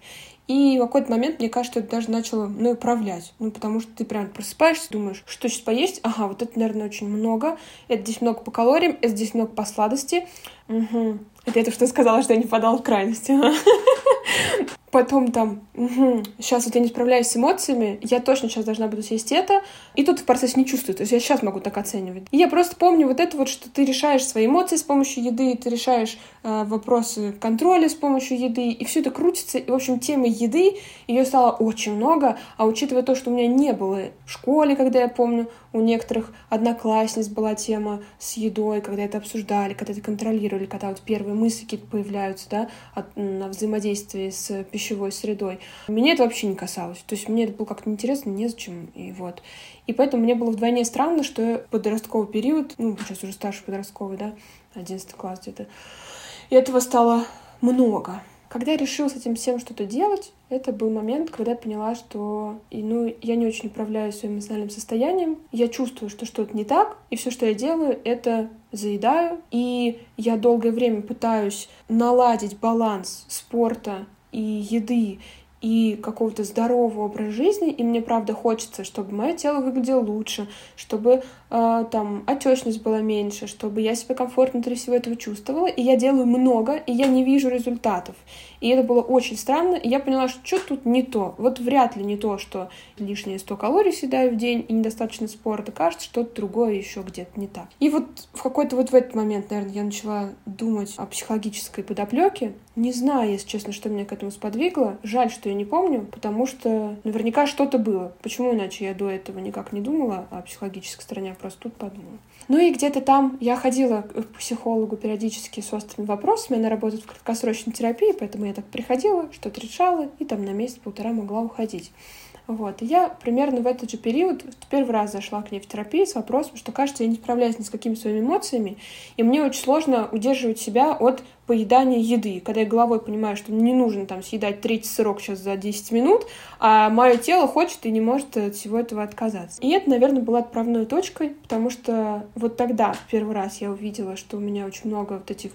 И в какой-то момент, мне кажется, это даже начало ну, управлять. Ну, потому что ты прям просыпаешься, думаешь, что сейчас поесть? Ага, вот это, наверное, очень много. Это здесь много по калориям, это здесь много по сладости. Угу. Это я то, что сказала, что я не подала в крайности. Потом там, угу, сейчас вот я не справляюсь с эмоциями, я точно сейчас должна буду съесть это, и тут в процессе не чувствую, то есть я сейчас могу так оценивать. И я просто помню вот это вот, что ты решаешь свои эмоции с помощью еды, ты решаешь э, вопросы контроля с помощью еды, и все это крутится, и, в общем, темы еды, ее стало очень много, а учитывая то, что у меня не было в школе, когда я помню, у некоторых одноклассниц была тема с едой, когда это обсуждали, когда это контролировали, когда вот первые мысли какие-то появляются, да, от, на взаимодействии с пищевой средой. Меня это вообще не касалось. То есть мне это было как-то неинтересно, незачем, и вот. И поэтому мне было вдвойне странно, что подростковый период, ну, сейчас уже старший подростковый, да, 11 класс где-то, и этого стало много. Когда я решила с этим всем что-то делать, это был момент, когда я поняла, что ну, я не очень управляю своим эмоциональным состоянием. Я чувствую, что что-то не так, и все, что я делаю, это заедаю. И я долгое время пытаюсь наладить баланс спорта и еды и какого-то здорового образа жизни, и мне правда хочется, чтобы мое тело выглядело лучше, чтобы э, там отечность была меньше, чтобы я себя комфортно внутри всего этого чувствовала, и я делаю много, и я не вижу результатов. И это было очень странно, и я поняла, что что тут не то. Вот вряд ли не то, что лишние 100 калорий съедаю в день и недостаточно спорта. Кажется, что-то другое еще где-то не так. И вот в какой-то вот в этот момент, наверное, я начала думать о психологической подоплеке. Не знаю, если честно, что меня к этому сподвигло. Жаль, что я не помню, потому что наверняка что-то было. Почему иначе я до этого никак не думала о психологической стороне, а просто тут подумала. Ну и где-то там я ходила к психологу периодически с острыми вопросами. Она работает в краткосрочной терапии, поэтому я так приходила, что-то решала, и там на месяц-полтора могла уходить. Вот. И я примерно в этот же период в первый раз зашла к ней в терапию с вопросом, что, кажется, я не справляюсь ни с какими своими эмоциями, и мне очень сложно удерживать себя от поедания еды. Когда я головой понимаю, что не нужно там съедать третий сырок сейчас за 10 минут, а мое тело хочет и не может от всего этого отказаться. И это, наверное, была отправной точкой, потому что вот тогда в первый раз я увидела, что у меня очень много вот этих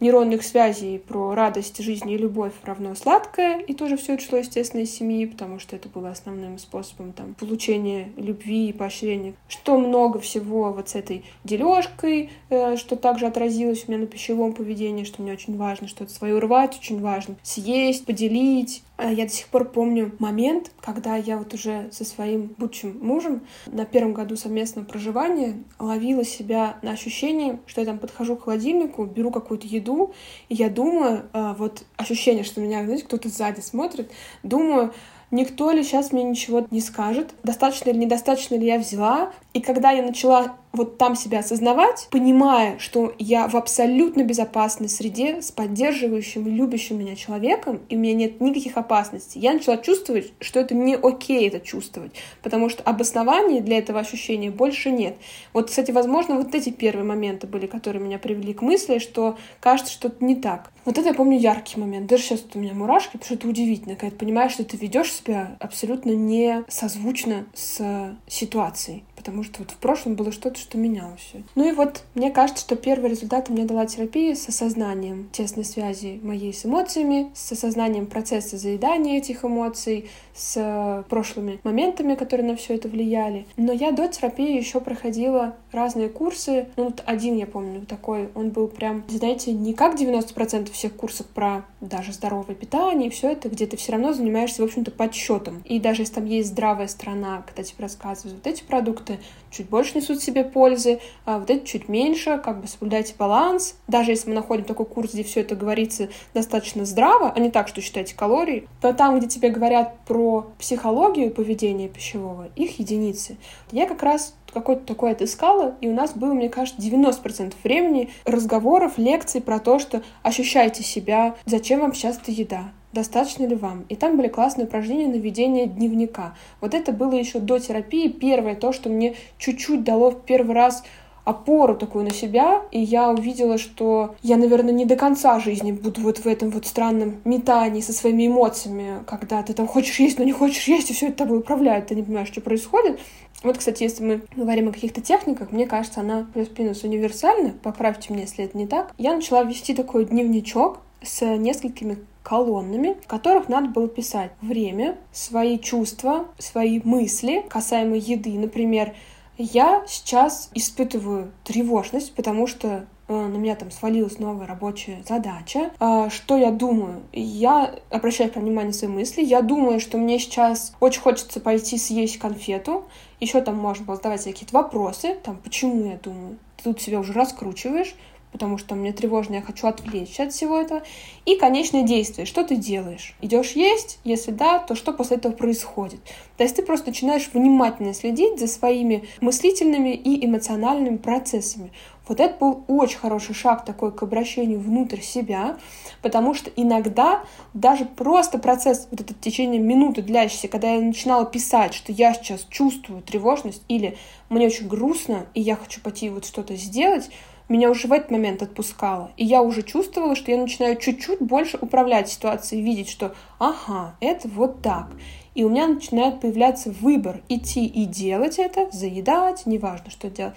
нейронных связей про радость жизни и любовь равно сладкое, и тоже все это шло, естественно, из семьи, потому что это было основным способом там, получения любви и поощрения. Что много всего вот с этой дележкой, э, что также отразилось у меня на пищевом поведении, что мне очень важно что-то свое урвать, очень важно съесть, поделить, я до сих пор помню момент, когда я вот уже со своим будущим мужем на первом году совместного проживания ловила себя на ощущении, что я там подхожу к холодильнику, беру какую-то еду, и я думаю, а, вот ощущение, что меня, знаете, кто-то сзади смотрит, думаю, никто ли сейчас мне ничего не скажет, достаточно или недостаточно ли я взяла. И когда я начала вот там себя осознавать, понимая, что я в абсолютно безопасной среде с поддерживающим и любящим меня человеком, и у меня нет никаких опасностей, я начала чувствовать, что это не окей это чувствовать, потому что обоснований для этого ощущения больше нет. Вот, кстати, возможно, вот эти первые моменты были, которые меня привели к мысли, что кажется, что это не так. Вот это я помню яркий момент. Даже сейчас вот у меня мурашки, потому что это удивительно, когда ты понимаешь, что ты ведешь себя абсолютно не созвучно с ситуацией потому что вот в прошлом было что-то, что менялось. Ну и вот мне кажется, что первый результат мне дала терапия с осознанием тесной связи моей с эмоциями, с осознанием процесса заедания этих эмоций, с прошлыми моментами, которые на все это влияли. Но я до терапии еще проходила разные курсы. Ну, вот один, я помню, такой, он был прям, знаете, не как 90% всех курсов про даже здоровое питание и все это, где ты все равно занимаешься, в общем-то, подсчетом. И даже если там есть здравая страна, когда тебе рассказывают вот эти продукты, чуть больше несут себе пользы, а вот эти чуть меньше, как бы соблюдайте баланс. Даже если мы находим такой курс, где все это говорится достаточно здраво, а не так, что считайте калории, то там, где тебе говорят про психологию поведения пищевого, их единицы. Я как раз какой-то такой отыскала, и у нас было, мне кажется, 90% времени разговоров, лекций про то, что ощущайте себя, зачем вам сейчас эта еда, достаточно ли вам. И там были классные упражнения на ведение дневника. Вот это было еще до терапии первое, то, что мне чуть-чуть дало в первый раз опору такую на себя, и я увидела, что я, наверное, не до конца жизни буду вот в этом вот странном метании со своими эмоциями, когда ты там хочешь есть, но не хочешь есть, и все это тобой управляет, ты не понимаешь, что происходит. Вот, кстати, если мы говорим о каких-то техниках, мне кажется, она плюс-минус универсальна, поправьте меня, если это не так. Я начала вести такой дневничок с несколькими колоннами, в которых надо было писать время, свои чувства, свои мысли касаемо еды. Например, я сейчас испытываю тревожность, потому что э, на меня там свалилась новая рабочая задача. А, что я думаю? Я обращаю внимание на свои мысли. Я думаю, что мне сейчас очень хочется пойти съесть конфету. Еще там можно было задавать какие-то вопросы. Там, почему я думаю? Ты тут себя уже раскручиваешь потому что мне тревожно, я хочу отвлечься от всего этого. И конечное действие. Что ты делаешь? Идешь есть? Если да, то что после этого происходит? То есть ты просто начинаешь внимательно следить за своими мыслительными и эмоциональными процессами. Вот это был очень хороший шаг такой к обращению внутрь себя, потому что иногда даже просто процесс, вот этот течение минуты длящийся, когда я начинала писать, что я сейчас чувствую тревожность или мне очень грустно, и я хочу пойти вот что-то сделать, меня уже в этот момент отпускало. И я уже чувствовала, что я начинаю чуть-чуть больше управлять ситуацией, видеть, что ага, это вот так. И у меня начинает появляться выбор идти и делать это, заедать, неважно, что делать,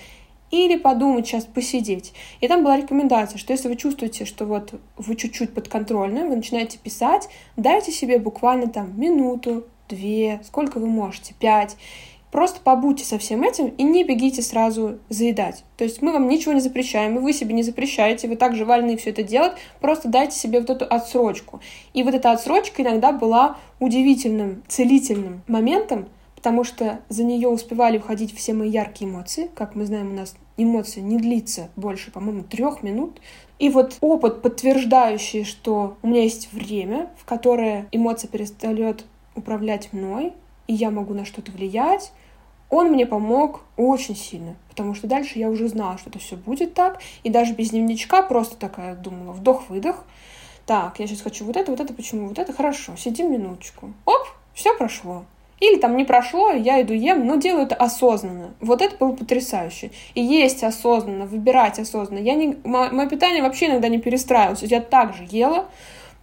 или подумать сейчас, посидеть. И там была рекомендация, что если вы чувствуете, что вот вы чуть-чуть подконтрольны, вы начинаете писать, дайте себе буквально там минуту, две, сколько вы можете, пять, Просто побудьте со всем этим и не бегите сразу заедать. То есть мы вам ничего не запрещаем, и вы себе не запрещаете, вы также вольны все это делать, просто дайте себе вот эту отсрочку. И вот эта отсрочка иногда была удивительным, целительным моментом, потому что за нее успевали уходить все мои яркие эмоции. Как мы знаем, у нас эмоция не длится больше, по-моему, трех минут. И вот опыт, подтверждающий, что у меня есть время, в которое эмоция перестает управлять мной, и я могу на что-то влиять, он мне помог очень сильно, потому что дальше я уже знала, что это все будет так, и даже без дневничка просто такая думала, вдох-выдох, так, я сейчас хочу вот это, вот это, почему, вот это, хорошо, сидим минуточку, оп, все прошло. Или там не прошло, я иду ем, но делаю это осознанно. Вот это было потрясающе. И есть осознанно, выбирать осознанно. Я не, мое питание вообще иногда не перестраивалось. Я также ела,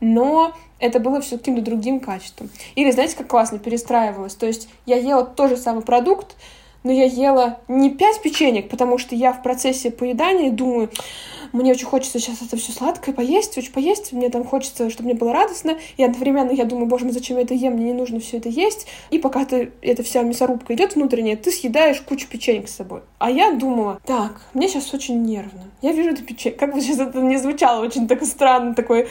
но это было все каким-то другим качеством. Или, знаете, как классно перестраивалось? То есть я ела тот же самый продукт, но я ела не пять печенек, потому что я в процессе поедания думаю, мне очень хочется сейчас это все сладкое поесть, очень поесть, мне там хочется, чтобы мне было радостно, и одновременно я думаю, боже мой, зачем я это ем, мне не нужно все это есть, и пока ты, эта вся мясорубка идет внутренняя, ты съедаешь кучу печенек с собой. А я думала, так, мне сейчас очень нервно, я вижу эту печеньку, как бы сейчас это не звучало очень так странно, такой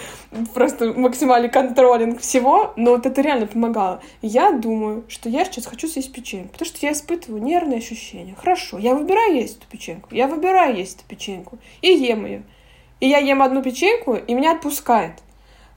просто максимальный контролинг всего, но вот это реально помогало. Я думаю, что я сейчас хочу съесть печеньку, потому что я испытываю нервные ощущения. Хорошо, я выбираю есть эту печеньку, я выбираю есть эту печеньку и ем ее. И я ем одну печеньку, и меня отпускает.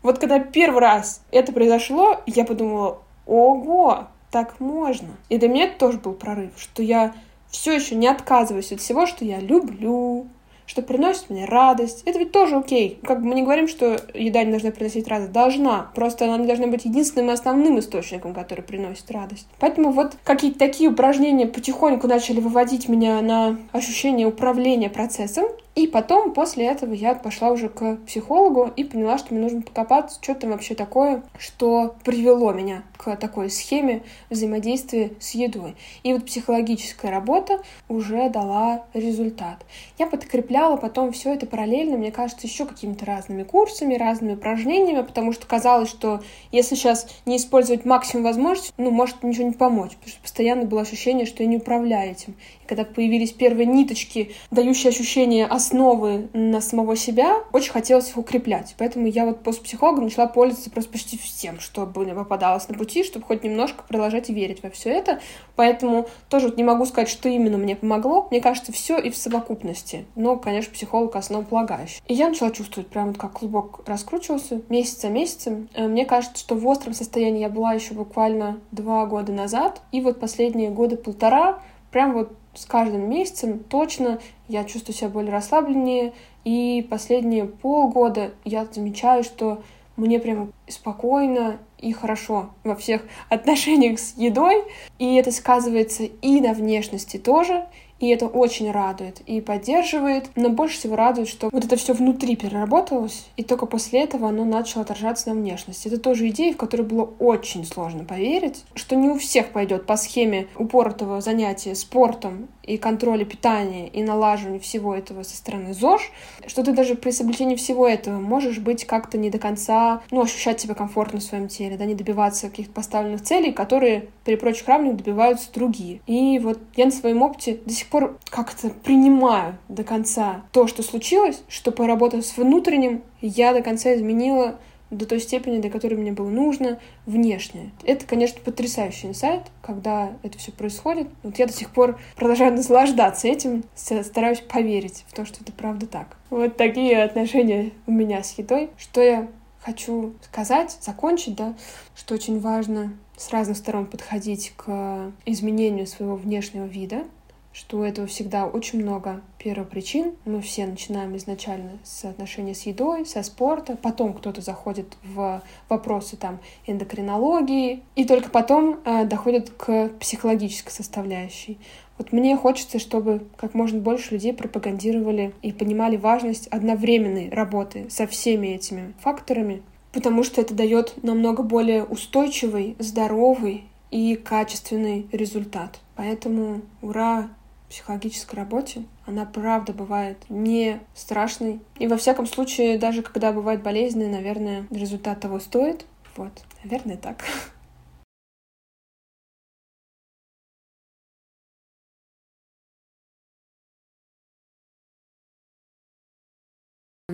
Вот когда первый раз это произошло, я подумала, ого, так можно. И для меня это тоже был прорыв, что я все еще не отказываюсь от всего, что я люблю, что приносит мне радость. Это ведь тоже окей. Как бы мы не говорим, что еда не должна приносить радость. Должна. Просто она не должна быть единственным и основным источником, который приносит радость. Поэтому вот какие-то такие упражнения потихоньку начали выводить меня на ощущение управления процессом. И потом, после этого, я пошла уже к психологу и поняла, что мне нужно покопаться, что там вообще такое, что привело меня к такой схеме взаимодействия с едой. И вот психологическая работа уже дала результат. Я подкрепляла потом все это параллельно, мне кажется, еще какими-то разными курсами, разными упражнениями, потому что казалось, что если сейчас не использовать максимум возможностей, ну, может ничего не помочь, потому что постоянно было ощущение, что я не управляю этим когда появились первые ниточки, дающие ощущение основы на самого себя, очень хотелось их укреплять. Поэтому я вот после психолога начала пользоваться просто почти всем, что мне попадалось на пути, чтобы хоть немножко продолжать верить во все это. Поэтому тоже вот не могу сказать, что именно мне помогло. Мне кажется, все и в совокупности. Но, конечно, психолог основополагающий. И я начала чувствовать прям вот как клубок раскручивался месяц за месяцем. Э, мне кажется, что в остром состоянии я была еще буквально два года назад. И вот последние годы полтора прям вот с каждым месяцем точно я чувствую себя более расслабленнее, и последние полгода я замечаю, что мне прям спокойно и хорошо во всех отношениях с едой, и это сказывается и на внешности тоже, и это очень радует и поддерживает. Но больше всего радует, что вот это все внутри переработалось, и только после этого оно начало отражаться на внешности. Это тоже идея, в которую было очень сложно поверить, что не у всех пойдет по схеме упоротого занятия спортом и контроля питания и налаживания всего этого со стороны ЗОЖ, что ты даже при соблюдении всего этого можешь быть как-то не до конца, ну, ощущать себя комфортно в своем теле, да, не добиваться каких-то поставленных целей, которые при прочих равных добиваются другие. И вот я на своем опыте до сих пор как-то принимаю до конца то, что случилось, что поработав с внутренним, я до конца изменила до той степени, до которой мне было нужно, внешне. Это, конечно, потрясающий инсайт, когда это все происходит. Вот я до сих пор продолжаю наслаждаться этим, стараюсь поверить в то, что это правда так. Вот такие отношения у меня с едой. Что я хочу сказать, закончить, да, что очень важно с разных сторон подходить к изменению своего внешнего вида, что у этого всегда очень много первопричин. Мы все начинаем изначально с отношения с едой, со спорта, потом кто-то заходит в вопросы там эндокринологии, и только потом э, доходит к психологической составляющей. Вот мне хочется, чтобы как можно больше людей пропагандировали и понимали важность одновременной работы со всеми этими факторами, потому что это дает намного более устойчивый, здоровый и качественный результат. Поэтому ура психологической работе. Она правда бывает не страшной. И во всяком случае, даже когда бывает болезненная, наверное, результат того стоит. Вот, наверное, так.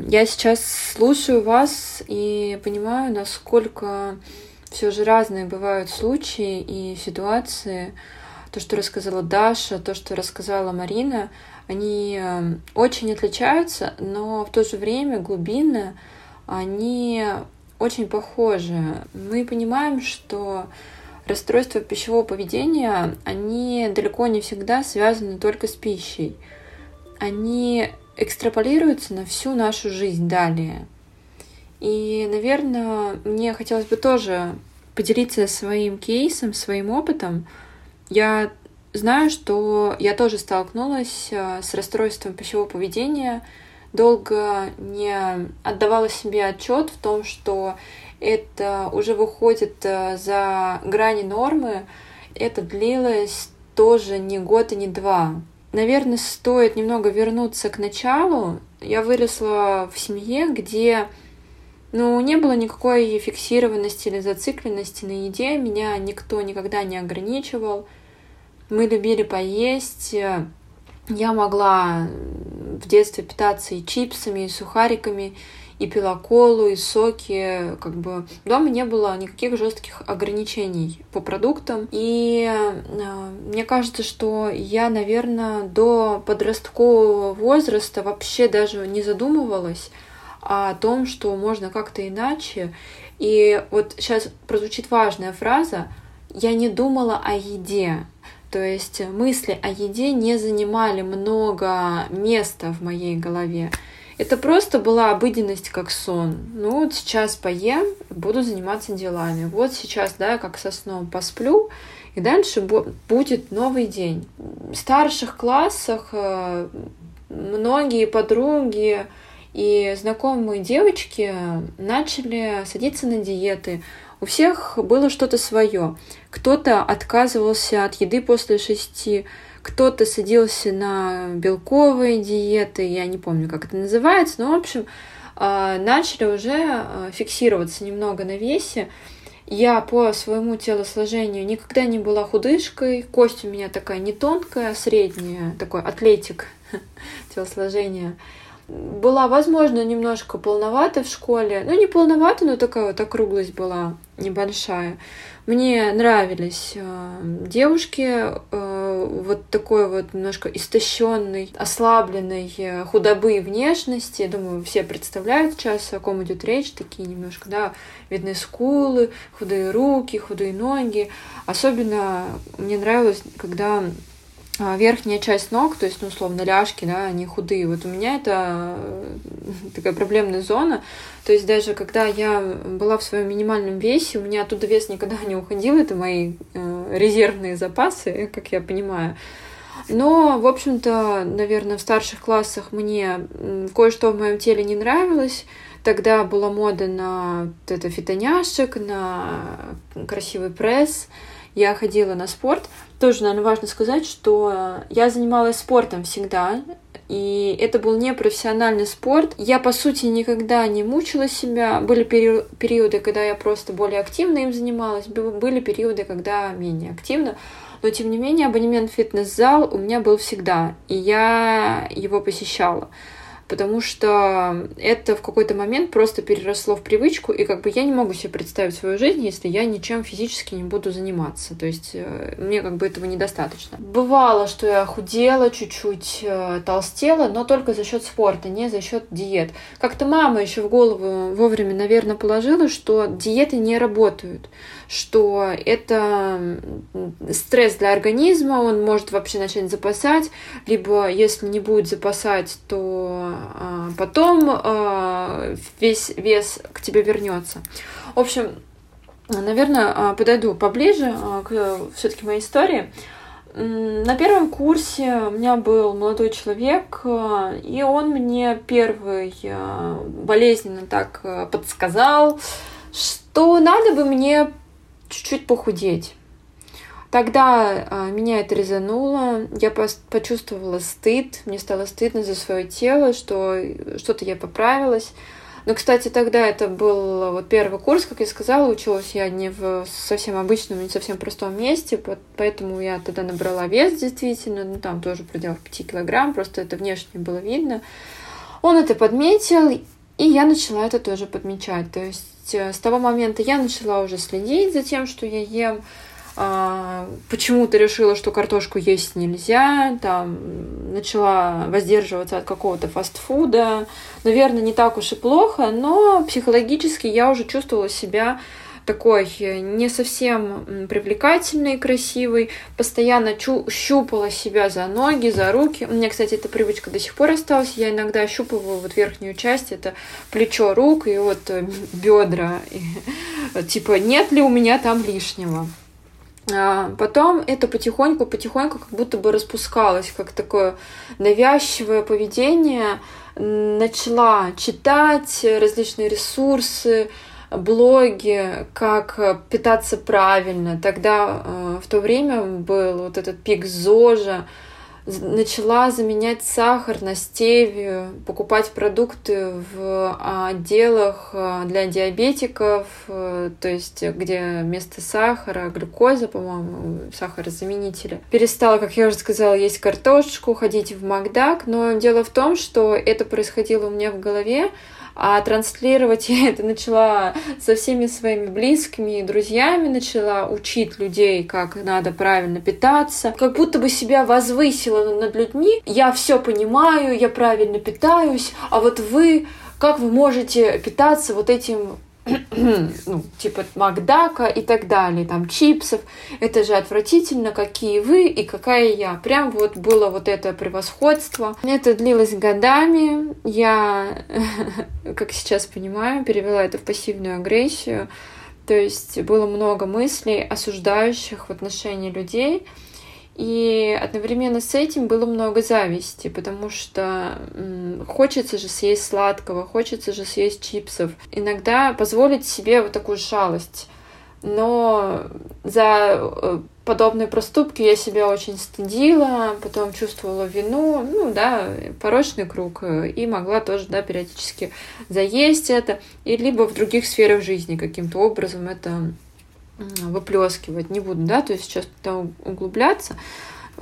Я сейчас слушаю вас и понимаю, насколько все же разные бывают случаи и ситуации. То, что рассказала Даша, то, что рассказала Марина, они э, очень отличаются, но в то же время глубинно они очень похожи. Мы понимаем, что расстройства пищевого поведения, они далеко не всегда связаны только с пищей. Они экстраполируется на всю нашу жизнь далее. И, наверное, мне хотелось бы тоже поделиться своим кейсом, своим опытом. Я знаю, что я тоже столкнулась э, с расстройством пищевого поведения, долго не отдавала себе отчет в том, что это уже выходит э, за грани нормы. Это длилось тоже не год и не два. Наверное, стоит немного вернуться к началу. Я выросла в семье, где ну, не было никакой фиксированности или зацикленности на еде. Меня никто никогда не ограничивал. Мы любили поесть. Я могла в детстве питаться и чипсами, и сухариками, и пила колу, и соки. Как бы дома не было никаких жестких ограничений по продуктам. И э, мне кажется, что я, наверное, до подросткового возраста вообще даже не задумывалась о том, что можно как-то иначе. И вот сейчас прозвучит важная фраза. Я не думала о еде. То есть мысли о еде не занимали много места в моей голове. Это просто была обыденность как сон. Ну вот сейчас поем, буду заниматься делами. Вот сейчас, да, как со сном посплю, и дальше будет новый день. В старших классах э, многие подруги и знакомые девочки начали садиться на диеты. У всех было что-то свое. Кто-то отказывался от еды после шести, кто-то садился на белковые диеты, я не помню, как это называется, но, в общем, а, начали уже а, фиксироваться немного на весе. Я по своему телосложению никогда не была худышкой, кость у меня такая не тонкая, средняя, такой атлетик телосложения. Была, возможно, немножко полновата в школе. Ну, не полновата, но такая вот округлость была небольшая. Мне нравились э, девушки э, вот такой вот немножко истощенной, ослабленной э, худобы и внешности. Думаю, все представляют сейчас, о ком идет речь, такие немножко, да, видны скулы, худые руки, худые ноги. Особенно мне нравилось, когда верхняя часть ног, то есть, ну, условно, ляжки, да, они худые. Вот у меня это э, такая проблемная зона. То есть даже когда я была в своем минимальном весе, у меня оттуда вес никогда не уходил. Это мои э, резервные запасы, как я понимаю. Но, в общем-то, наверное, в старших классах мне кое-что в моем теле не нравилось. Тогда была мода на вот это фитоняшек, на красивый пресс я ходила на спорт. Тоже, наверное, важно сказать, что я занималась спортом всегда, и это был не профессиональный спорт. Я, по сути, никогда не мучила себя. Были пери периоды, когда я просто более активно им занималась, были периоды, когда менее активно. Но, тем не менее, абонемент в фитнес-зал у меня был всегда, и я его посещала потому что это в какой-то момент просто переросло в привычку, и как бы я не могу себе представить свою жизнь, если я ничем физически не буду заниматься. То есть э, мне как бы этого недостаточно. Бывало, что я худела, чуть-чуть э, толстела, но только за счет спорта, не за счет диет. Как-то мама еще в голову вовремя, наверное, положила, что диеты не работают, что это стресс для организма, он может вообще начать запасать, либо если не будет запасать, то а, потом а, весь вес к тебе вернется. В общем, наверное, а, подойду поближе к все-таки моей истории. На первом курсе у меня был молодой человек, и он мне первый болезненно так подсказал, что надо бы мне чуть-чуть похудеть. Тогда а, меня это резануло, я почувствовала стыд, мне стало стыдно за свое тело, что что-то я поправилась. Но, кстати, тогда это был вот первый курс, как я сказала, училась я не в совсем обычном, не совсем простом месте, поэтому я тогда набрала вес действительно, ну там тоже в пределах 5 килограмм, просто это внешне было видно. Он это подметил, и я начала это тоже подмечать. То есть э, с того момента я начала уже следить за тем, что я ем, а, почему-то решила, что картошку есть нельзя, там, начала воздерживаться от какого-то фастфуда. Наверное, не так уж и плохо, но психологически я уже чувствовала себя такой не совсем привлекательной и красивой, постоянно чу- щупала себя за ноги, за руки. У меня, кстати, эта привычка до сих пор осталась. Я иногда ощупываю вот верхнюю часть, это плечо рук и вот э, бедра. И, типа, нет ли у меня там лишнего. А потом это потихоньку-потихоньку как будто бы распускалось, как такое навязчивое поведение. Начала читать различные ресурсы, блоги, как питаться правильно. Тогда э, в то время был вот этот пик ЗОЖа, начала заменять сахар на стевию, покупать продукты в отделах а, для диабетиков, э, то есть где вместо сахара глюкоза, по-моему, сахарозаменители. Перестала, как я уже сказала, есть картошечку, ходить в Макдак, но дело в том, что это происходило у меня в голове, а транслировать я это начала со всеми своими близкими и друзьями, начала учить людей, как надо правильно питаться, как будто бы себя возвысила над людьми. Я все понимаю, я правильно питаюсь, а вот вы как вы можете питаться вот этим ну, типа Макдака и так далее, там чипсов. Это же отвратительно, какие вы и какая я. Прям вот было вот это превосходство. Это длилось годами. Я, как сейчас понимаю, перевела это в пассивную агрессию. То есть было много мыслей, осуждающих в отношении людей. И одновременно с этим было много зависти, потому что хочется же съесть сладкого, хочется же съесть чипсов. Иногда позволить себе вот такую шалость. Но за э, подобные проступки я себя очень стыдила, потом чувствовала вину, ну да, порочный круг, э, и могла тоже, да, периодически заесть это, и либо в других сферах жизни каким-то образом это выплескивать, не буду, да, то есть сейчас туда углубляться.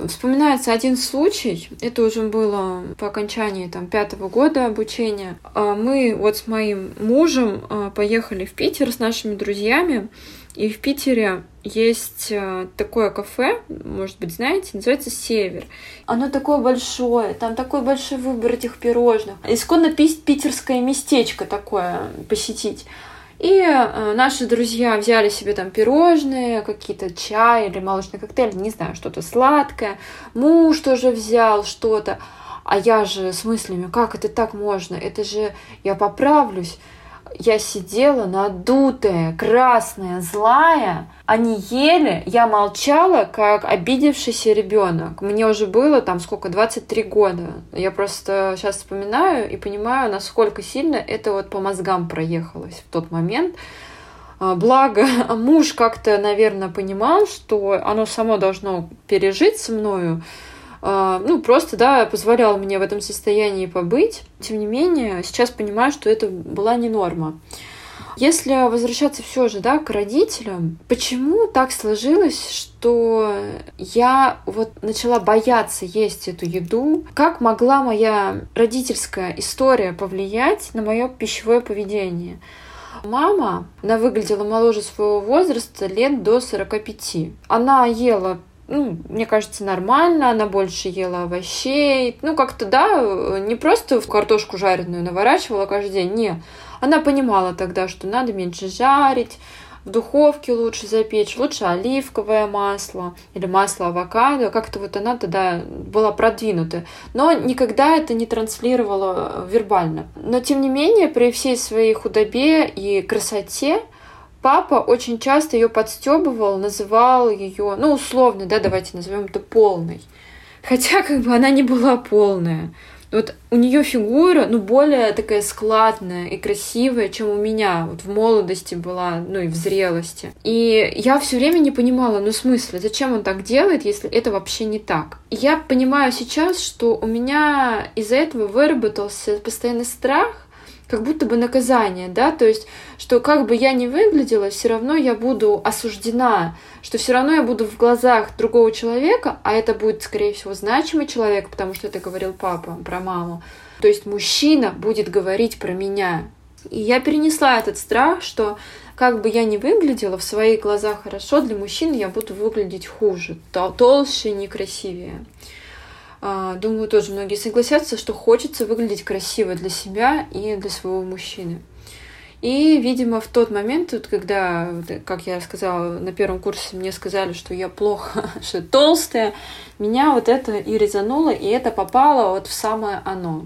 Вспоминается один случай, это уже было по окончании там пятого года обучения. А мы вот с моим мужем а, поехали в Питер с нашими друзьями, и в Питере есть а, такое кафе, может быть, знаете, называется «Север». Оно такое большое, там такой большой выбор этих пирожных. Исконно питерское местечко такое посетить. И э, наши друзья взяли себе там пирожные, какие-то чай или молочный коктейль, не знаю, что-то сладкое. Муж тоже взял что-то. А я же с мыслями, как это так можно? Это же я поправлюсь я сидела надутая, красная, злая. Они ели, я молчала, как обидевшийся ребенок. Мне уже было там сколько, 23 года. Я просто сейчас вспоминаю и понимаю, насколько сильно это вот по мозгам проехалось в тот момент. А, благо, муж как-то, наверное, понимал, что оно само должно пережить со мною, ну, просто, да, позволял мне в этом состоянии побыть. Тем не менее, сейчас понимаю, что это была не норма. Если возвращаться все же, да, к родителям, почему так сложилось, что я вот начала бояться есть эту еду? Как могла моя родительская история повлиять на мое пищевое поведение? Мама, она выглядела моложе своего возраста лет до 45. Она ела ну, мне кажется, нормально, она больше ела овощей. Ну, как-то, да, не просто в картошку жареную наворачивала каждый день, не. Она понимала тогда, что надо меньше жарить, в духовке лучше запечь, лучше оливковое масло или масло авокадо. Как-то вот она тогда была продвинута. Но никогда это не транслировала вербально. Но, тем не менее, при всей своей худобе и красоте, папа очень часто ее подстебывал, называл ее, ну, условно, да, давайте назовем это полной. Хотя, как бы, она не была полная. вот у нее фигура, ну, более такая складная и красивая, чем у меня вот в молодости была, ну, и в зрелости. И я все время не понимала, ну, смысла, зачем он так делает, если это вообще не так. И я понимаю сейчас, что у меня из-за этого выработался постоянный страх, как будто бы наказание, да, то есть, что как бы я ни выглядела, все равно я буду осуждена, что все равно я буду в глазах другого человека, а это будет, скорее всего, значимый человек, потому что это говорил папа про маму. То есть мужчина будет говорить про меня. И я перенесла этот страх, что как бы я ни выглядела в своих глазах хорошо, для мужчин я буду выглядеть хуже, толще, некрасивее. А, думаю, тоже многие согласятся, что хочется выглядеть красиво для себя и для своего мужчины. И, видимо, в тот момент, вот, когда, как я сказала, на первом курсе мне сказали, что я плохо, что толстая, меня вот это и резануло, и это попало вот в самое оно.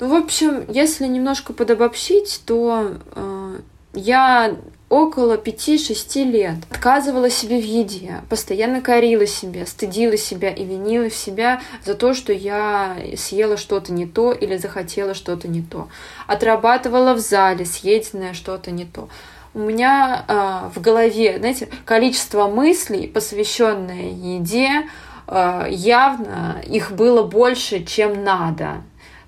Ну, в общем, если немножко подобобщить, то э, я около 5-6 лет отказывала себе в еде, постоянно корила себя, стыдила себя и винила в себя за то, что я съела что-то не то или захотела что-то не то. Отрабатывала в зале съеденное что-то не то. У меня э, в голове, знаете, количество мыслей, посвященное еде, э, явно их было больше, чем надо.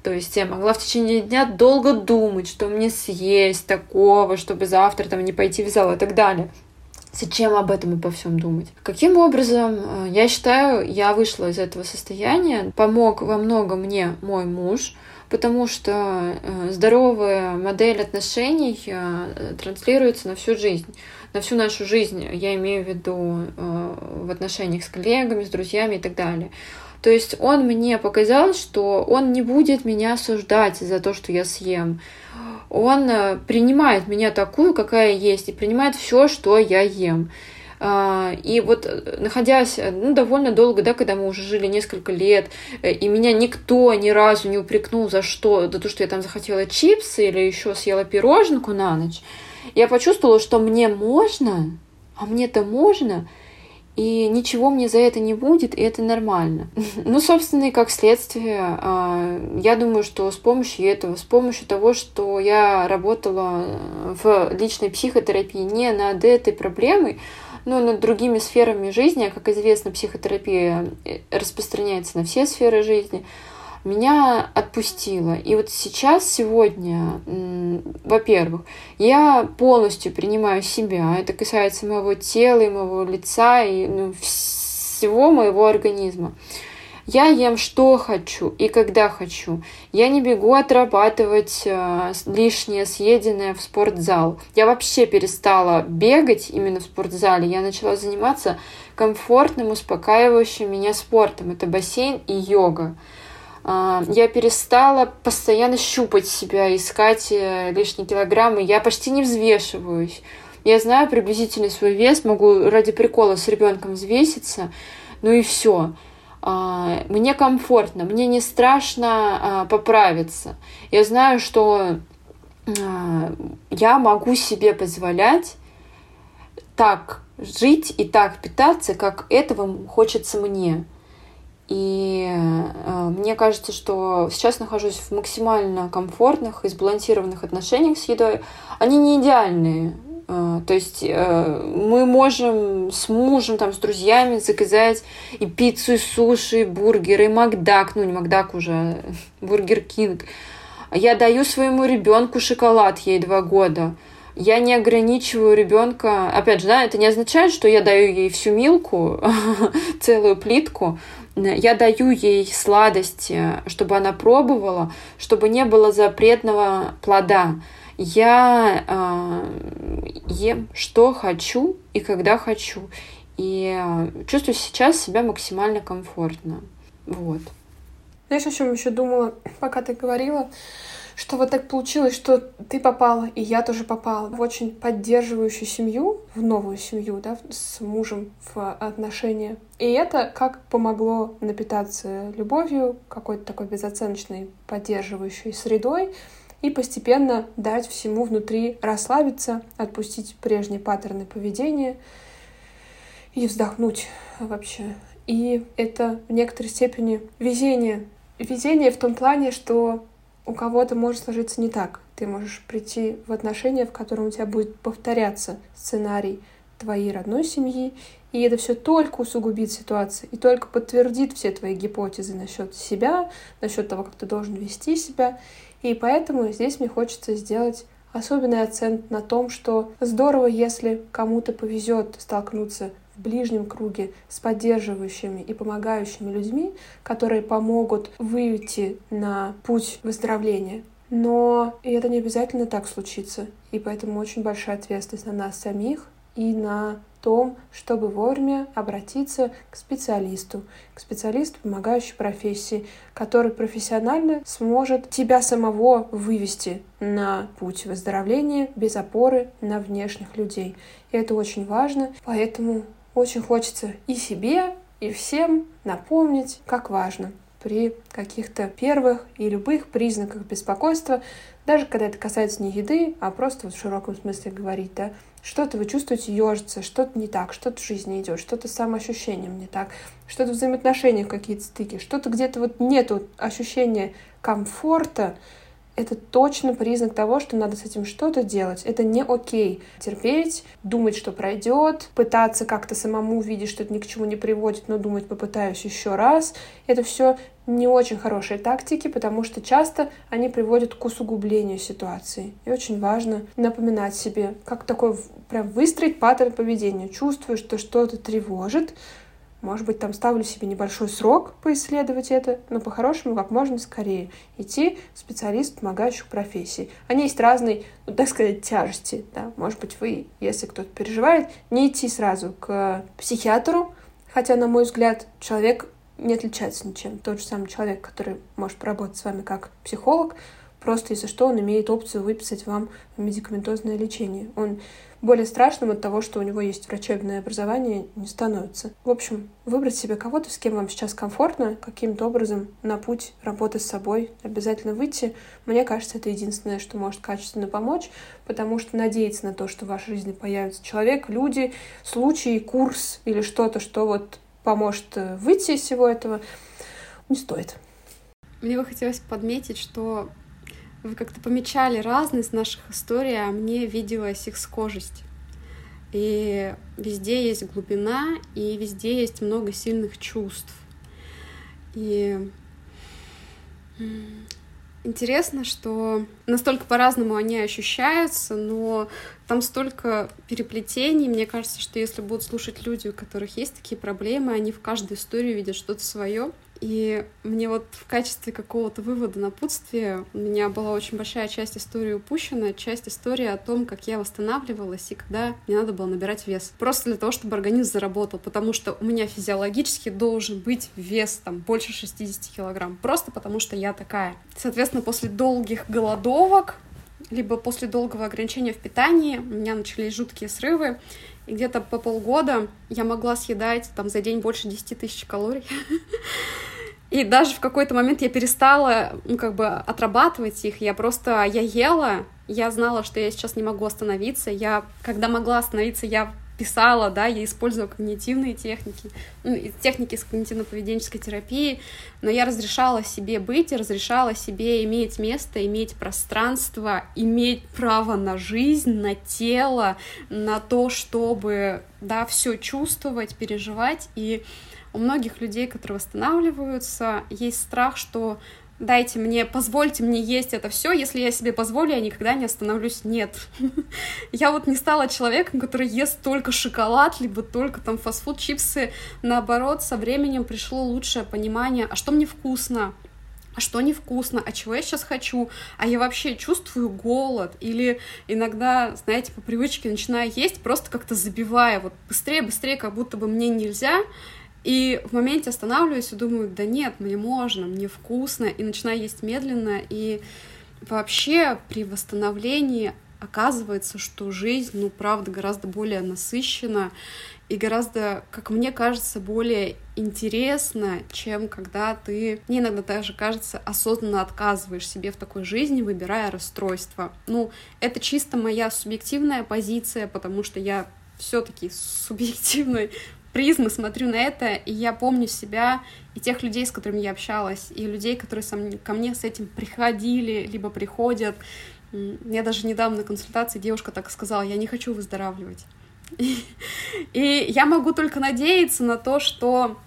То есть я могла в течение дня долго думать, что мне съесть такого, чтобы завтра там не пойти в зал и так далее. Зачем об этом и по всем думать? Каким образом, э, я считаю, я вышла из этого состояния, помог во многом мне мой муж, потому что э, здоровая модель отношений э, транслируется на всю жизнь на всю нашу жизнь, я имею в виду в отношениях с коллегами, с друзьями и так далее. То есть он мне показал, что он не будет меня осуждать за то, что я съем. Он э, принимает меня такую, какая я есть, и принимает все, что я ем. А, и вот э, находясь э, ну, довольно долго, да, когда мы уже жили несколько лет, и меня никто ни разу не упрекнул за что, за то, что я там захотела чипсы или еще съела пироженку на ночь, я почувствовала, что мне можно, а мне-то можно, и ничего мне за это не будет, и это нормально. Ну, собственно, и как следствие, а, я думаю, что с помощью этого, с помощью того, что я работала в личной психотерапии не над этой проблемой, но над другими сферами жизни, а, как известно, психотерапия э, распространяется на все сферы жизни, меня отпустило. И вот сейчас, сегодня, во-первых, я полностью принимаю себя. Это касается моего тела и моего лица и ну, всего моего организма. Я ем что хочу и когда хочу. Я не бегу отрабатывать э, лишнее съеденное в спортзал. Я вообще перестала бегать именно в спортзале. Я начала заниматься комфортным, успокаивающим меня спортом. Это бассейн и йога. А, я перестала постоянно щупать себя, искать э, лишние килограммы. Я почти не взвешиваюсь. Я знаю приблизительный свой вес, могу ради прикола с ребенком взвеситься, ну и все. А, мне комфортно, мне не страшно а, поправиться. Я знаю, что я могу себе позволять так жить и так питаться, как этого хочется мне. И э, мне кажется, что сейчас нахожусь в максимально комфортных и сбалансированных отношениях с едой. Они не идеальные. Э, то есть э, мы можем с мужем, там, с друзьями заказать и пиццу, и суши, и бургеры, и Макдак, ну не Макдак уже, Бургер Кинг. Я даю своему ребенку шоколад, ей два года. Я не ограничиваю ребенка. Опять же, да, это не означает, что я даю ей всю милку, целую плитку, я даю ей сладости, чтобы она пробовала, чтобы не было запретного плода. Я э, ем, что хочу и когда хочу. И чувствую сейчас себя максимально комфортно. Вот. Знаешь, о чем еще думала, пока ты говорила? Что вот так получилось, что ты попала, и я тоже попала в очень поддерживающую семью, в новую семью, да, с мужем в отношения. И это как помогло напитаться любовью, какой-то такой безоценочной поддерживающей средой, и постепенно дать всему внутри расслабиться, отпустить прежние паттерны поведения и вздохнуть вообще. И это в некоторой степени везение везение в том плане, что у кого-то может сложиться не так. Ты можешь прийти в отношения, в котором у тебя будет повторяться сценарий твоей родной семьи, и это все только усугубит ситуацию и только подтвердит все твои гипотезы насчет себя, насчет того, как ты должен вести себя. И поэтому здесь мне хочется сделать особенный акцент на том, что здорово, если кому-то повезет столкнуться в ближнем круге с поддерживающими и помогающими людьми, которые помогут выйти на путь выздоровления. Но и это не обязательно так случится. И поэтому очень большая ответственность на нас самих и на том, чтобы вовремя обратиться к специалисту, к специалисту помогающей профессии, который профессионально сможет тебя самого вывести на путь выздоровления без опоры на внешних людей. И это очень важно, поэтому очень хочется и себе, и всем напомнить, как важно при каких-то первых и любых признаках беспокойства, даже когда это касается не еды, а просто вот в широком смысле говорить, да, что-то вы чувствуете ежится, что-то не так, что-то в жизни идет, что-то с самоощущением не так, что-то в взаимоотношениях какие-то стыки, что-то где-то вот нету ощущения комфорта, это точно признак того, что надо с этим что-то делать. Это не окей. Терпеть, думать, что пройдет, пытаться как-то самому видеть, что это ни к чему не приводит, но думать попытаюсь еще раз. Это все не очень хорошие тактики, потому что часто они приводят к усугублению ситуации. И очень важно напоминать себе, как такой прям выстроить паттерн поведения. Чувствую, что что-то тревожит, может быть, там ставлю себе небольшой срок поисследовать это, но по-хорошему как можно скорее идти к специалисту помогающих профессий. Они есть разные, ну, так сказать, тяжести. Да? Может быть, вы, если кто-то переживает, не идти сразу к психиатру, хотя, на мой взгляд, человек не отличается ничем. Тот же самый человек, который может поработать с вами как психолог, просто если что, он имеет опцию выписать вам медикаментозное лечение. Он более страшным от того, что у него есть врачебное образование, не становится. В общем, выбрать себе кого-то, с кем вам сейчас комфортно, каким-то образом на путь работы с собой обязательно выйти. Мне кажется, это единственное, что может качественно помочь, потому что надеяться на то, что в вашей жизни появится человек, люди, случай, курс или что-то, что вот поможет э, выйти из всего этого, не стоит. Мне бы хотелось подметить, что вы как-то помечали разность наших историй, а мне виделась их схожесть. И везде есть глубина, и везде есть много сильных чувств. И интересно, что настолько по-разному они ощущаются, но там столько переплетений. Мне кажется, что если будут слушать люди, у которых есть такие проблемы, они в каждой истории видят что-то свое. И мне вот в качестве какого-то вывода напутствия у меня была очень большая часть истории упущена, часть истории о том, как я восстанавливалась и когда мне надо было набирать вес. Просто для того, чтобы организм заработал, потому что у меня физиологически должен быть вес там больше 60 килограмм, просто потому что я такая. Соответственно, после долгих голодовок, либо после долгого ограничения в питании у меня начались жуткие срывы, и где-то по полгода я могла съедать там за день больше 10 тысяч калорий. И даже в какой-то момент я перестала, ну, как бы отрабатывать их. Я просто, я ела, я знала, что я сейчас не могу остановиться. Я, когда могла остановиться, я писала, да, я использовала когнитивные техники, ну, техники с когнитивно-поведенческой терапии, но я разрешала себе быть, разрешала себе иметь место, иметь пространство, иметь право на жизнь, на тело, на то, чтобы, да, все чувствовать, переживать, и у многих людей, которые восстанавливаются, есть страх, что дайте мне, позвольте мне есть это все, если я себе позволю, я никогда не остановлюсь. Нет. я вот не стала человеком, который ест только шоколад, либо только там фастфуд, чипсы. Наоборот, со временем пришло лучшее понимание, а что мне вкусно, а что невкусно, а чего я сейчас хочу, а я вообще чувствую голод, или иногда, знаете, по привычке начинаю есть, просто как-то забивая, вот быстрее, быстрее, как будто бы мне нельзя, и в моменте останавливаюсь и думаю, да нет, мне можно, мне вкусно, и начинаю есть медленно, и вообще при восстановлении оказывается, что жизнь, ну, правда, гораздо более насыщена и гораздо, как мне кажется, более интересно, чем когда ты, мне иногда даже кажется, осознанно отказываешь себе в такой жизни, выбирая расстройство. Ну, это чисто моя субъективная позиция, потому что я все-таки субъективной призмы смотрю на это, и я помню себя и тех людей, с которыми я общалась, и людей, которые ко мне с этим приходили, либо приходят. Я даже недавно на консультации девушка так сказала, я не хочу выздоравливать. И я могу только надеяться на то, что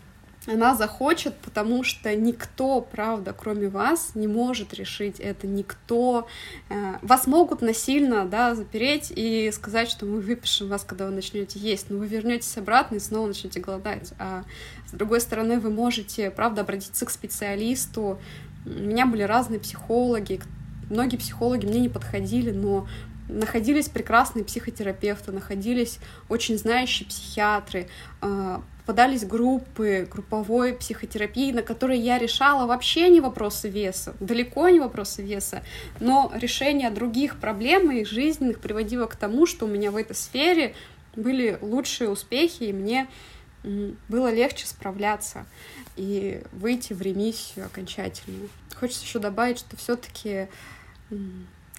она захочет, потому что никто, правда, кроме вас, не может решить это. Никто. Э, вас могут насильно, да, запереть и сказать, что мы выпишем вас, когда вы начнете есть, но вы вернетесь обратно и снова начнете голодать. А с другой стороны, вы можете, правда, обратиться к специалисту. У меня были разные психологи, многие психологи мне не подходили, но находились прекрасные психотерапевты, находились очень знающие психиатры, э, попадались группы групповой психотерапии, на которые я решала вообще не вопросы веса, далеко не вопросы веса, но решение других проблем моих жизненных приводило к тому, что у меня в этой сфере были лучшие успехи, и мне было легче справляться и выйти в ремиссию окончательную. Хочется еще добавить, что все-таки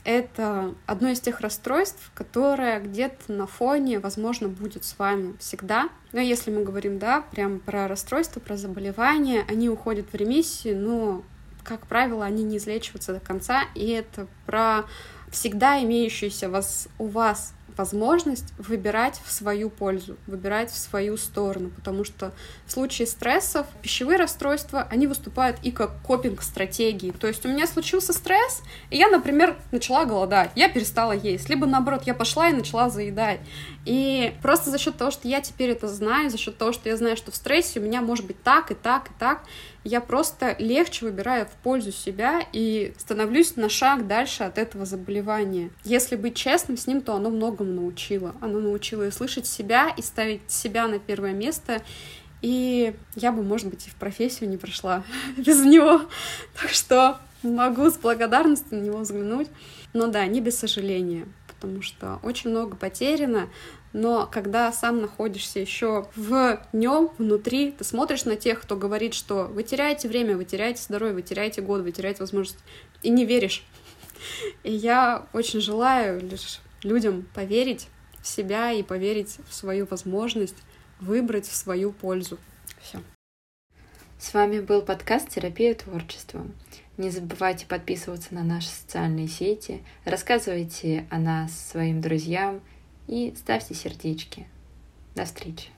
это одно из тех расстройств, которое где-то на фоне, возможно, будет с вами всегда. Но если мы говорим, да, прям про расстройства, про заболевания, они уходят в ремиссию, но, как правило, они не излечиваются до конца, и это про всегда имеющуюся у вас возможность выбирать в свою пользу, выбирать в свою сторону, потому что в случае стрессов пищевые расстройства, они выступают и как копинг-стратегии. То есть у меня случился стресс, и я, например, начала голодать, я перестала есть, либо наоборот, я пошла и начала заедать. И просто за счет того, что я теперь это знаю, за счет того, что я знаю, что в стрессе у меня может быть так и так и так, я просто легче выбираю в пользу себя и становлюсь на шаг дальше от этого заболевания. Если быть честным с ним, то оно многому научило. Оно научило и слышать себя, и ставить себя на первое место. И я бы, может быть, и в профессию не прошла без него. Так что могу с благодарностью на него взглянуть. Но да, не без сожаления, потому что очень много потеряно, но когда сам находишься еще в нем, внутри, ты смотришь на тех, кто говорит, что вы теряете время, вы теряете здоровье, вы теряете год, вы теряете возможность, и не веришь. И я очень желаю лишь людям поверить в себя и поверить в свою возможность выбрать в свою пользу. Все. С вами был подкаст «Терапия творчеством». Не забывайте подписываться на наши социальные сети, рассказывайте о нас своим друзьям – и ставьте сердечки. До встречи.